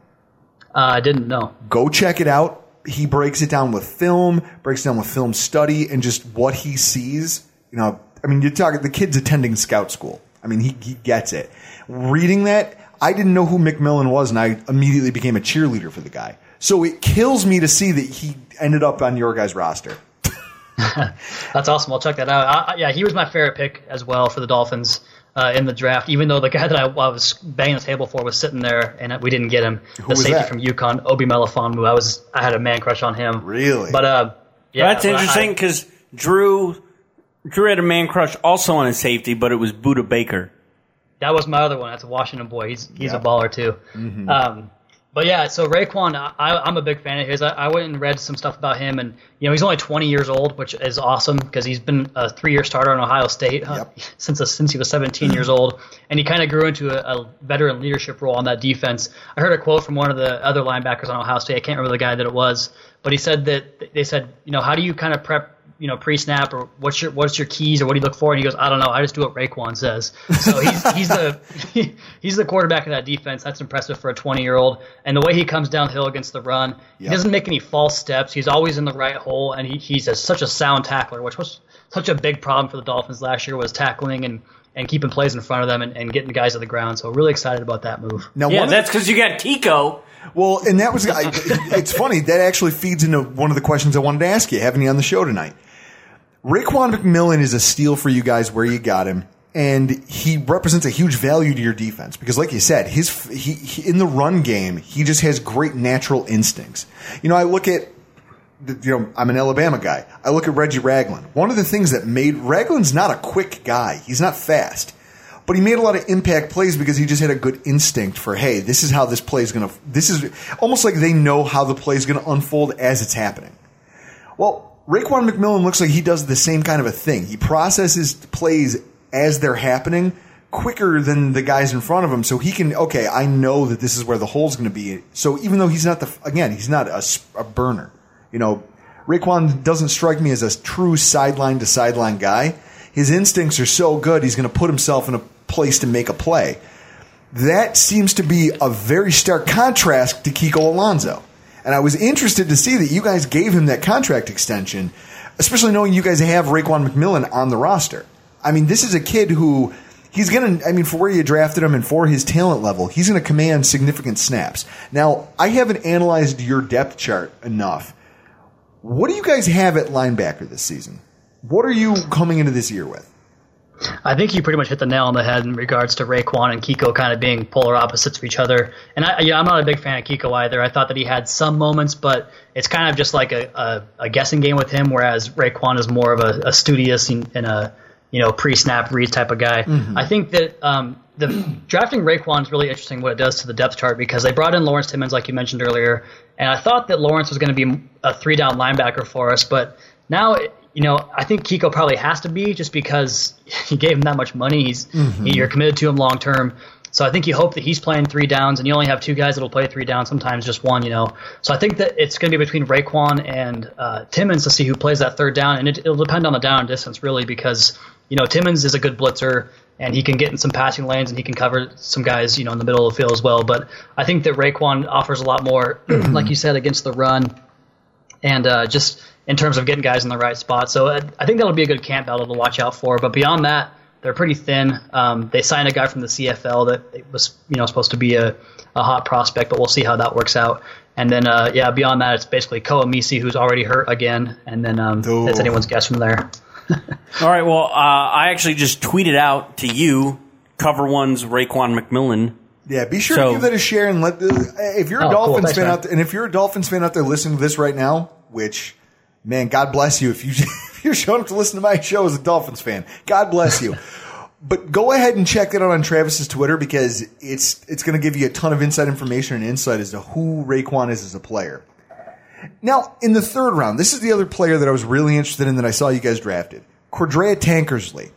Uh, I didn't know. Go check it out. He breaks it down with film, breaks it down with film study, and just what he sees. You know, I mean, you're talking the kid's attending scout school. I mean, he, he gets it. Reading that, I didn't know who McMillan was, and I immediately became a cheerleader for the guy. So it kills me to see that he ended up on your guys' roster. That's awesome. I'll check that out. I- yeah, he was my favorite pick as well for the Dolphins uh, in the draft. Even though the guy that I, I was banging the table for was sitting there and we didn't get him, the was safety that? from UConn, Obi Melifonwu. I was I had a man crush on him. Really? But uh, yeah, That's but interesting because Drew Drew had a man crush also on his safety, but it was Budda Baker. That was my other one. That's a Washington boy. He's he's Yeah. a baller too. Mhm. Um, but yeah, so Raekwon, I, I'm a big fan of his. I, I went and read some stuff about him, and you know he's only 20 years old, which is awesome because he's been a three-year starter in Ohio State uh, since since he was 17 years old, and he kind of grew into a, a veteran leadership role on that defense. I heard a quote from one of the other linebackers on Ohio State. I can't remember the guy that it was, but he said that they said, you know, how do you kind of prep you know pre-snap or what's your what's your keys or what do you look for? And he goes I don't know. I just do what Raekwon says. So he's he's the he's the quarterback of that defense. That's impressive for a 20 year old and the way he comes downhill against the run he doesn't make any false steps. He's always in the right hole and he, he's a, such a sound tackler which was such a big problem for the Dolphins last year was tackling and and keeping plays in front of them and, and getting guys to the ground. So really excited about that move. Now, yeah, one of that's because you got Tico. Well, and that was, I, it's funny, that actually feeds into one of the questions I wanted to ask you, having you on the show tonight. Raekwon McMillan is a steal for you guys where you got him, and he represents a huge value to your defense because, like you said, his he, he in the run game, he just has great natural instincts. You know, I look at you know, I'm an Alabama guy. I look at Reggie Ragland. One of the things that made Ragland's not a quick guy. He's not fast, but he made a lot of impact plays because he just had a good instinct for, hey, this is how this play is going to. This is almost like they know how the play is going to unfold as it's happening. Well, Raekwon McMillan looks like he does the same kind of a thing. He processes plays as they're happening quicker than the guys in front of him, so he can. Okay, I know that this is where the hole's going to be. So even though he's not the again, he's not a burner. You know, Raekwon doesn't strike me as a true sideline to sideline guy. His instincts are so good, he's going to put himself in a place to make a play. That seems to be a very stark contrast to Kiko Alonso. And I was interested to see that you guys gave him that contract extension, especially knowing you guys have Raekwon McMillan on the roster. I mean, this is a kid who he's going to, I mean, for where you drafted him and for his talent level, he's going to command significant snaps. Now, I haven't analyzed your depth chart enough. What do you guys have at linebacker this season? What are you coming into this year with? I think you pretty much hit the nail on the head in regards to Raekwon and Kiko kind of being polar opposites of each other. And I, yeah, I'm not a big fan of Kiko either. I thought that he had some moments, but it's kind of just like a, a, a guessing game with him, whereas Raekwon is more of a, a studious and, and a you know pre-snap read type of guy. Mhm. I think that um, the drafting Raekwon is really interesting what it does to the depth chart because they brought in Lawrence Timmons like you mentioned earlier, and I thought that Lawrence was going to be a three down linebacker for us, but now you know I think Kiko probably has to be just because he gave him that much money. He's Mhm. he, you're committed to him long term. So I think you hope that he's playing three downs, and you only have two guys that'll play three downs. Sometimes just one, you know. So I think that it's going to be between Raekwon and uh, Timmons to see who plays that third down, and it, it'll depend on the down distance really, because you know Timmons is a good blitzer, and he can get in some passing lanes, and he can cover some guys, you know, in the middle of the field as well. But I think that Raekwon offers a lot more, like you said, against the run, and uh, just in terms of getting guys in the right spot. So I, I think that'll be a good camp battle to watch out for. But beyond that, they're pretty thin. Um, they signed a guy from the CFL that was you know supposed to be a, a hot prospect, but we'll see how that works out. And then uh, yeah, beyond that, it's basically Koa Misi who's already hurt again, and then um, it's anyone's guess from there. All right. Well, uh, I actually just tweeted out to you, cover one's Raekwon McMillan. Yeah, be sure So- to give that a share and let the, if you're a Oh, cool. Dolphins Thanks, fan man. out there, and if you're a Dolphins fan out there listening to this right now, which man, God bless you if you if you're showing up to listen to my show as a Dolphins fan. God bless you. but go ahead and check that out on Travis's Twitter because it's it's going to give you a ton of inside information and insight as to who Raekwon is as a player. Now, in the third round, this is the other player that I was really interested in that I saw you guys drafted, Cordrea Tankersley.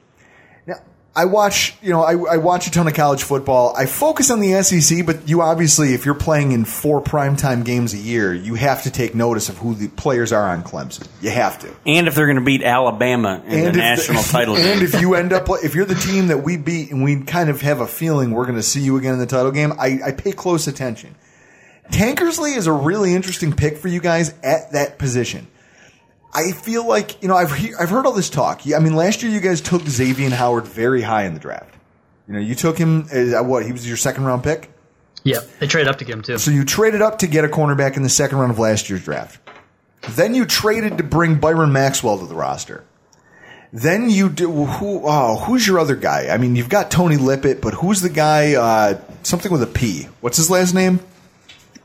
I watch, you know, I, I watch a ton of college football. I focus on the SEC, but you obviously, if you're playing in four primetime games a year, you have to take notice of who the players are on Clemson. You have to. And if they're going to beat Alabama in the if national title game. And if you end up, if you're the team that we beat and we kind of have a feeling we're going to see you again in the title game, I, I pay close attention. Tankersley is a really interesting pick for you guys at that position. I feel like you know I've he- I've heard all this talk. I mean, last year you guys took Xavier Howard very high in the draft. You know, you took him as what he was your second round pick. Yeah, they traded up to get him too. So you traded up to get a cornerback in the second round of last year's draft. Then you traded to bring Byron Maxwell to the roster. Then you do who? Oh, who's your other guy? I mean, you've got Tony Lippett, but who's the guy? Uh, something with a P. What's his last name?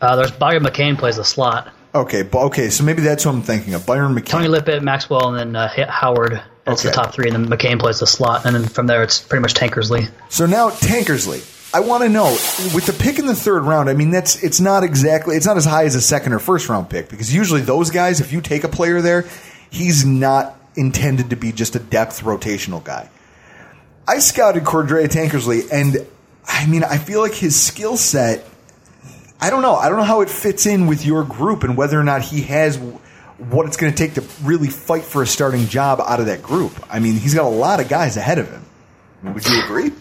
Uh, there's Bobby McCain plays the slot. Okay, okay, so maybe that's what I'm thinking of. Byron McCain. Tony Lippett, Maxwell, and then uh, Howard. That's Okay. the top three, and then McCain plays the slot, and then from there it's pretty much Tankersley. So now Tankersley. I want to know with the pick in the third round. I mean, that's it's not exactly it's not as high as a second or first round pick because usually those guys, if you take a player there, he's not intended to be just a depth rotational guy. I scouted Cordrea Tankersley, and I mean, I feel like his skill set. I don't know. I don't know how it fits in with your group and whether or not he has what it's going to take to really fight for a starting job out of that group. I mean, he's got a lot of guys ahead of him. Would you agree?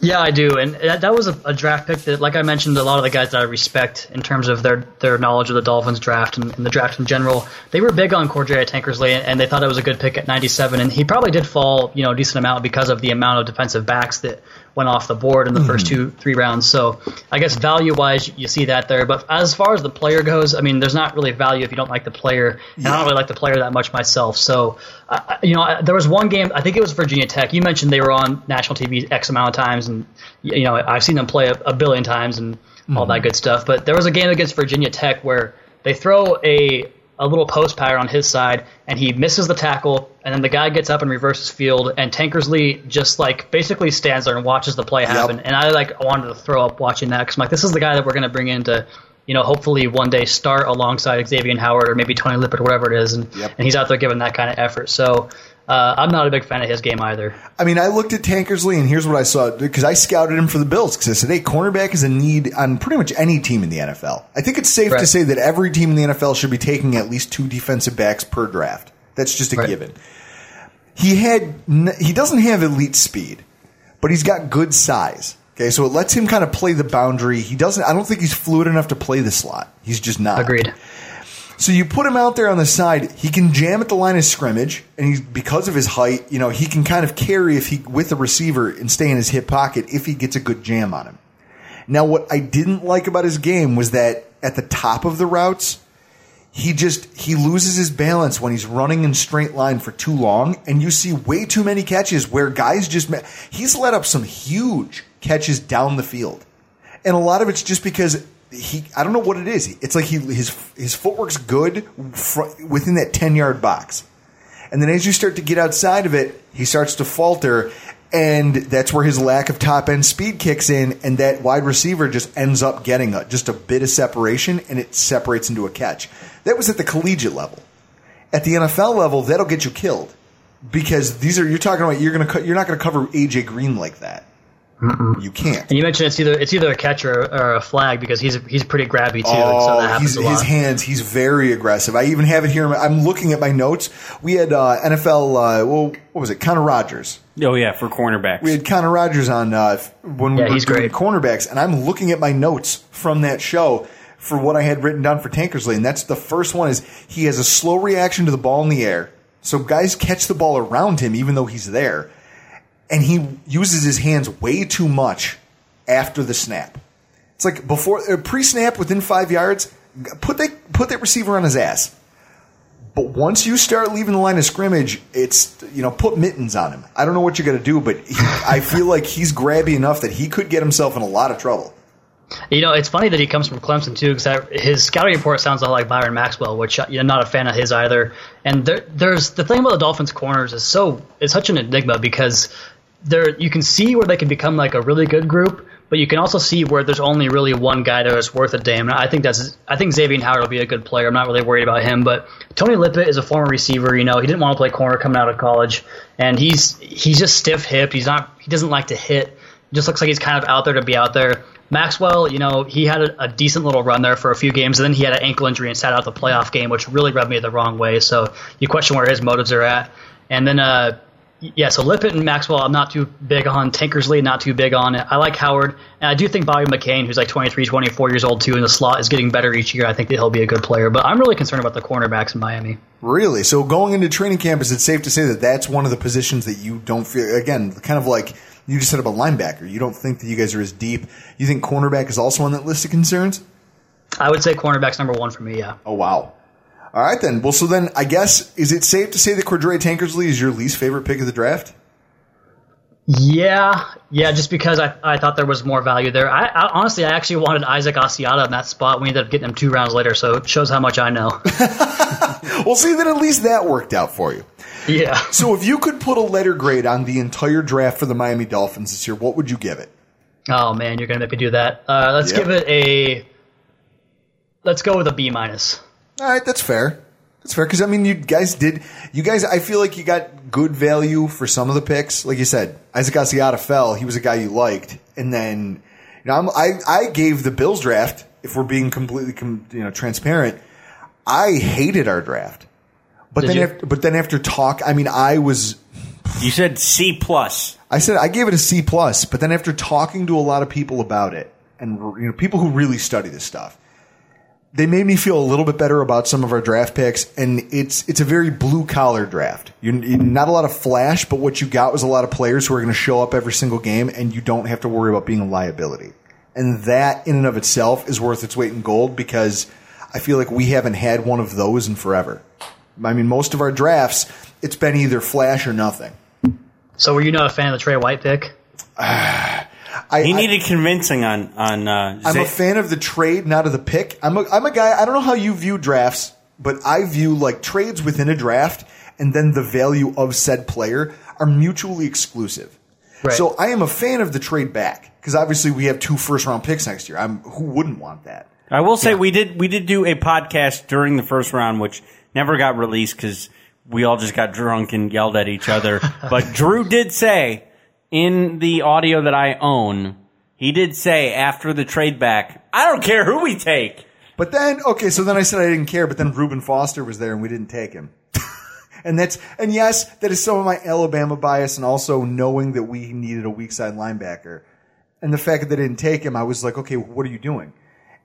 Yeah, I do, and that, that was a, a draft pick that, like I mentioned, a lot of the guys that I respect in terms of their their knowledge of the Dolphins draft and, and the draft in general, they were big on Cordrea Tankersley, and, and they thought it was a good pick at 97, and he probably did fall, you know, a decent amount because of the amount of defensive backs that went off the board in the first two three rounds. So I guess value wise, you see that there, but as far as the player goes, I mean, there's not really value if you don't like the player, and I don't really like the player that much myself. So, uh, you know, I- there was one game, I think it was Virginia Tech. You mentioned they were on national TV X amount of times, and you know, I've seen them play a, a billion times and all that good stuff. But there was a game against Virginia Tech where they throw a a little post pattern on his side, and he misses the tackle, and then the guy gets up and reverses field, and Tankersley just like basically stands there and watches the play happen. And I like wanted to throw up watching that because I'm like, this is the guy that we're going to bring in to, you know, hopefully one day start alongside Xavier Howard or maybe Tony Lippett or whatever it is, and and he's out there giving that kind of effort. So. Uh, I'm not a big fan of his game either. I mean, I looked at Tankersley, and here's what I saw because I scouted him for the Bills because I said, "Hey, cornerback is a need on pretty much any team in the NFL." I think it's safe to say that every team in the NFL should be taking at least two defensive backs per draft. That's just a given. He had he doesn't have elite speed, but he's got good size. Okay, so it lets him kind of play the boundary. He doesn't. I don't think he's fluid enough to play the slot. He's just not. Agreed. So you put him out there on the side. He can jam at the line of scrimmage, and he's because of his height, you know, he can kind of carry if he with the receiver and stay in his hip pocket if he gets a good jam on him. Now, what I didn't like about his game was that at the top of the routes, he just he loses his balance when he's running in straight line for too long, and you see way too many catches where guys just he's let up some huge catches down the field, and a lot of it's just because he I don't know what it is. It's like he his his footwork's good fr- within that ten yard box, and then as you start to get outside of it, he starts to falter. And that's where his lack of top end speed kicks in, and that wide receiver just ends up getting a, just a bit of separation, and it separates into a catch. That was at the collegiate level. At the NFL level, that'll get you killed because these are you're talking about you're gonna co- you're not gonna cover AJ Green like that. You can't. And you mentioned it's either it's either a catch or, or a flag because he's he's pretty grabby too. and so that he's, a lot. his hands. He's very aggressive. I even have it here. I'm looking at my notes. We had uh, NFL. Uh, well, what was it? Connor Rogers. Oh yeah, for cornerbacks. We had Connor Rogers on uh, when we Yeah, were he's doing great. cornerbacks, and I'm looking at my notes from that show for what I had written down for Tankersley, and that's the first one is he has a slow reaction to the ball in the air, so guys catch the ball around him even though he's there, and he uses his hands way too much after the snap. It's like before uh, pre-snap within five yards, put that put that receiver on his ass. But once you start leaving the line of scrimmage, it's you know put mittens on him. I don't know what you're to do, but he, I feel like he's grabby enough that he could get himself in a lot of trouble. You know, it's funny that he comes from Clemson too, because his scouting report sounds a lot like Byron Maxwell, which I'm not a fan of his either. And there, there's the thing about the Dolphins' corners is so it's such an enigma because there you can see where they can become like a really good group, but you can also see where there's only really one guy that is worth a damn. And I think that's I think Xavier Howard will be a good player. I'm not really worried about him, but Tony Lippett is a former receiver. You know, he didn't want to play corner coming out of college, and he's he's just stiff hipped. He's not he doesn't like to hit. Just looks like he's kind of out there to be out there. Maxwell, you know, he had a, a, decent little run there for a few games, and then he had an ankle injury and sat out the playoff game, which really rubbed me the wrong way. So you question where his motives are at. And then, uh, yeah, so Lippett and Maxwell, I'm not too big on. Tankersley, not too big on. It. I like Howard, and I do think Bobby McCain, who's like 23, 24 years old too, in the slot, is getting better each year. I think that he'll be a good player, but I'm really concerned about the cornerbacks in Miami. Really? So going into training camp, is it safe to say that that's one of the positions that you don't feel again, kind of like you just said about linebacker. You don't think that you guys are as deep. You think cornerback is also on that list of concerns? I would say cornerback's number one for me. Yeah. Oh wow. All right then. Well, so then I guess is it safe to say that Cordrea Tankersley is your least favorite pick of the draft? Yeah, yeah. Just because I, I thought there was more value there. I, I honestly I actually wanted Isaac Asiata in that spot. We ended up getting him two rounds later, so it shows how much I know. well, see, then at least that worked out for you. Yeah. So if you could put a letter grade on the entire draft for the Miami Dolphins this year, what would you give it? Oh man, you're gonna make me do that. Uh, let's yep. give it a. Let's go with a B minus. All right, that's fair. That's fair because I mean, you guys did. You guys, I feel like you got good value for some of the picks. Like you said, Isaac Asiata fell. He was a guy you liked, and then you know, I'm, i I gave the Bills draft. If we're being completely you know transparent, I hated our draft. But Did then, after, but then after talk, I mean, I was. You said C plus. I said I gave it a C plus, but then after talking to a lot of people about it, and you know, people who really study this stuff, they made me feel a little bit better about some of our draft picks. And it's it's a very blue collar draft. You're, not a lot of flash, but what you got was a lot of players who are going to show up every single game, and you don't have to worry about being a liability. And that, in and of itself, is worth its weight in gold because I feel like we haven't had one of those in forever. I mean, most of our drafts, it's been either flash or nothing. So, were you not a fan of the Trey White pick? I, he needed I, convincing on on. Uh, I'm a fan of the trade, not of the pick. I'm a, I'm a guy. I don't know how you view drafts, but I view like trades within a draft and then the value of said player are mutually exclusive. Right. So I am a fan of the trade back because obviously we have two first round picks next year. I'm who wouldn't want that. I will say yeah. we did we did do a podcast during the first round, which never got released because we all just got drunk and yelled at each other. but Drew did say in the audio that I own, he did say after the trade back, I don't care who we take. But then, okay, so then I said I didn't care, but then Reuben Foster was there and we didn't take him. and that's, and yes, that is some of my Alabama bias and also knowing that we needed a weak side linebacker. And the fact that they didn't take him, I was like, okay, what are you doing?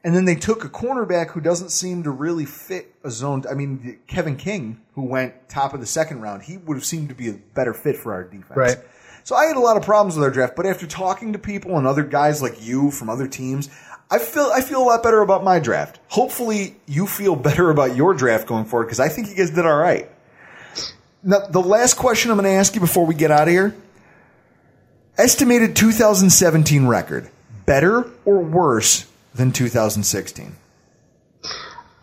And then they took a cornerback who doesn't seem to really fit a zone. I mean, Kevin King, who went top of the second round, he would have seemed to be a better fit for our defense. Right. So I had a lot of problems with our draft, but after talking to people and other guys like you from other teams, I feel I feel a lot better about my draft. Hopefully, you feel better about your draft going forward because I think you guys did all right. Now, the last question I'm going to ask you before we get out of here: estimated 2017 record, better or worse than 2016?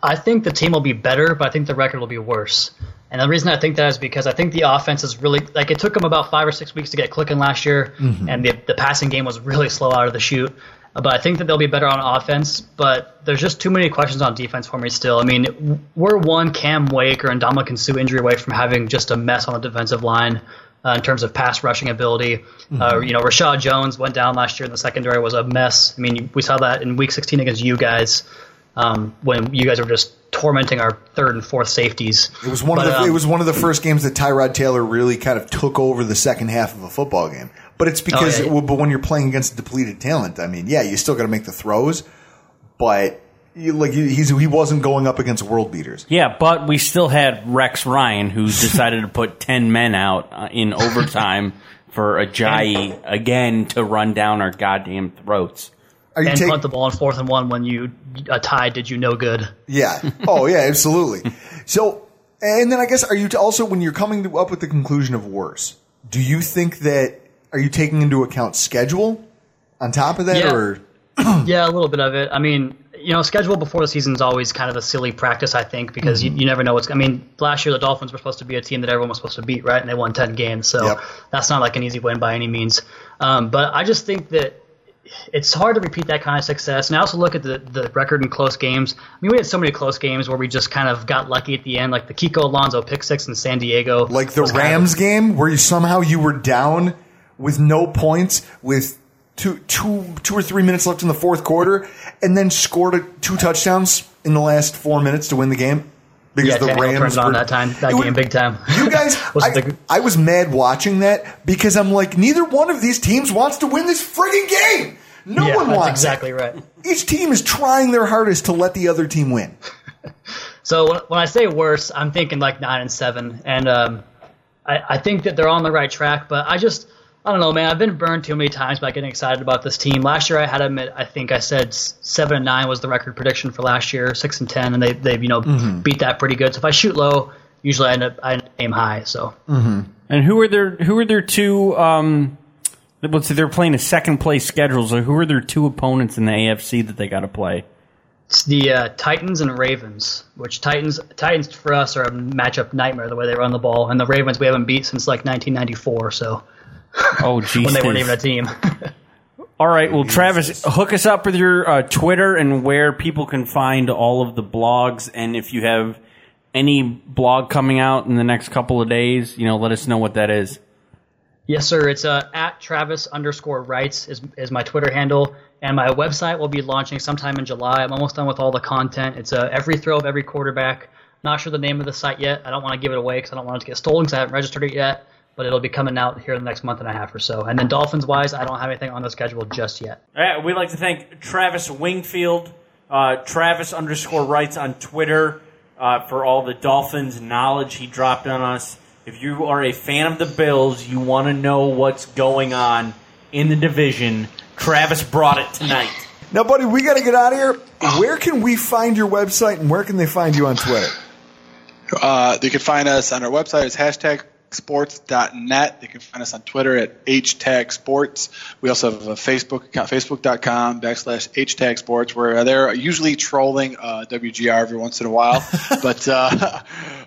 I think the team will be better, but I think the record will be worse. And the reason I think that is because I think the offense is really like it took them about five or six weeks to get clicking last year, mm-hmm. and the, the passing game was really slow out of the chute. But I think that they'll be better on offense. But there's just too many questions on defense for me still. I mean, we're one Cam Wake or Ndamukong Suh injury away from having just a mess on the defensive line. Uh, in terms of pass rushing ability. Mm-hmm. Uh, you know, Reshad Jones went down last year in the secondary was a mess. I mean, we saw that in Week 16 against you guys um, when you guys were just tormenting our third and fourth safeties. It was one but, of the um, it was one of the first games that Tyrod Taylor really kind of took over the second half of a football game. But it's because, oh, yeah, yeah. but when you're playing against depleted talent, I mean, yeah, you still got to make the throws, but you, like he's he wasn't going up against world beaters. Yeah, but we still had Rex Ryan, who decided to put ten men out uh, in overtime for Ajayi again to run down our goddamn throats. Are you and take- punt the ball on fourth and one when you a tie did you no good. Yeah. Oh yeah, absolutely. so, and then I guess are you also when you're coming up with the conclusion of worse? Do you think that are you taking into account schedule on top of that, yeah. or yeah, a little bit of it. I mean, you know, schedule before the season is always kind of a silly practice, I think, because Mm-hmm. you, you never know what's. I mean, last year the Dolphins were supposed to be a team that everyone was supposed to beat, right? And they won ten games, so Yep. that's not like an easy win by any means. Um, but I just think that it's hard to repeat that kind of success. And I also look at the, the record in close games. I mean, we had so many close games where we just kind of got lucky at the end, like the Kiko Alonso pick six in San Diego. Like the was kind of- Rams game where you somehow you were down with no points with two two two or three minutes left in the fourth quarter, and then scored a, two touchdowns in the last four minutes to win the game. Because yeah, the Tannehill Rams it on that time, that It was- game, big time. You guys, Was I, the- I was mad watching that because I'm like, neither one of these teams wants to win this frigging game. No yeah, one wants. it. exactly right. Each team is trying their hardest to let the other team win. So when, when I say worse, I'm thinking like nine and seven, and um, I, I think that they're on the right track. But I just, I don't know, man. I've been burned too many times by getting excited about this team. Last year, I had them. admit, I think I said seven and nine was the record prediction for last year, six and ten, and they they've you know Mhm. beat that pretty good. So if I shoot low, usually I end up I aim high. So And who are their who are their two? Um, let's say they're playing a second place schedule. So who are their two opponents in the AFC that they got to play? it's the uh, Titans and Ravens, which Titans Titans for us are a matchup nightmare the way they run the ball, and the Ravens we haven't beat since like 1994. So Oh, geez, when they weren't even a team. All right, well, Travis, hook us up with your uh, Twitter and where people can find all of the blogs, and if you have any blog coming out in the next couple of days, you know, let us know what that is. Yes, sir. It's uh, at Travis underscore writes is, is my Twitter handle, and my website will be launching sometime in July. I'm almost done with all the content. It's uh, every throw of every quarterback. Not sure the name of the site yet. I don't want to give it away because I don't want it to get stolen because I haven't registered it yet. But it'll be coming out here in the next month and a half or so. And then Dolphins wise, I don't have anything on the schedule just yet. All right, we'd like to thank Travis Wingfield, uh, Travis underscore writes on Twitter uh, for all the Dolphins knowledge he dropped on us. If you are a fan of the Bills, you want to know what's going on in the division. Travis brought it tonight. Now, buddy, we got to get out of here. Where can we find your website and where can they find you on Twitter? Uh, you can find us on our website. It's hashtag sports.net. You can find us on Twitter at htag sports. We also have a Facebook account, facebook.com backslash htag sports, where they're usually trolling uh, WGR every once in a while. but uh,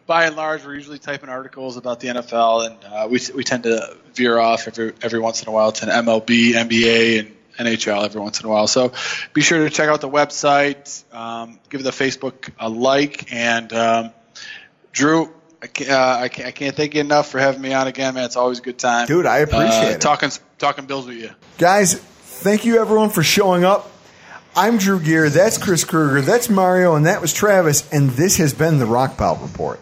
by and large, we're usually typing articles about the NFL, and uh, we, we tend to veer off every, every once in a while to an MLB, NBA, and NHL every once in a while. So be sure to check out the website, um, give the Facebook a like, and um, Drew, I can't, uh, I, can't, I can't thank you enough for having me on again, man. It's always a good time, Dude, I appreciate uh, it. Talking talking Bills with you. Guys, thank you everyone for showing up. I'm Drew Gear. That's Chris Kruger. That's Mario. And that was Travis. And this has been the Rock Pile Report.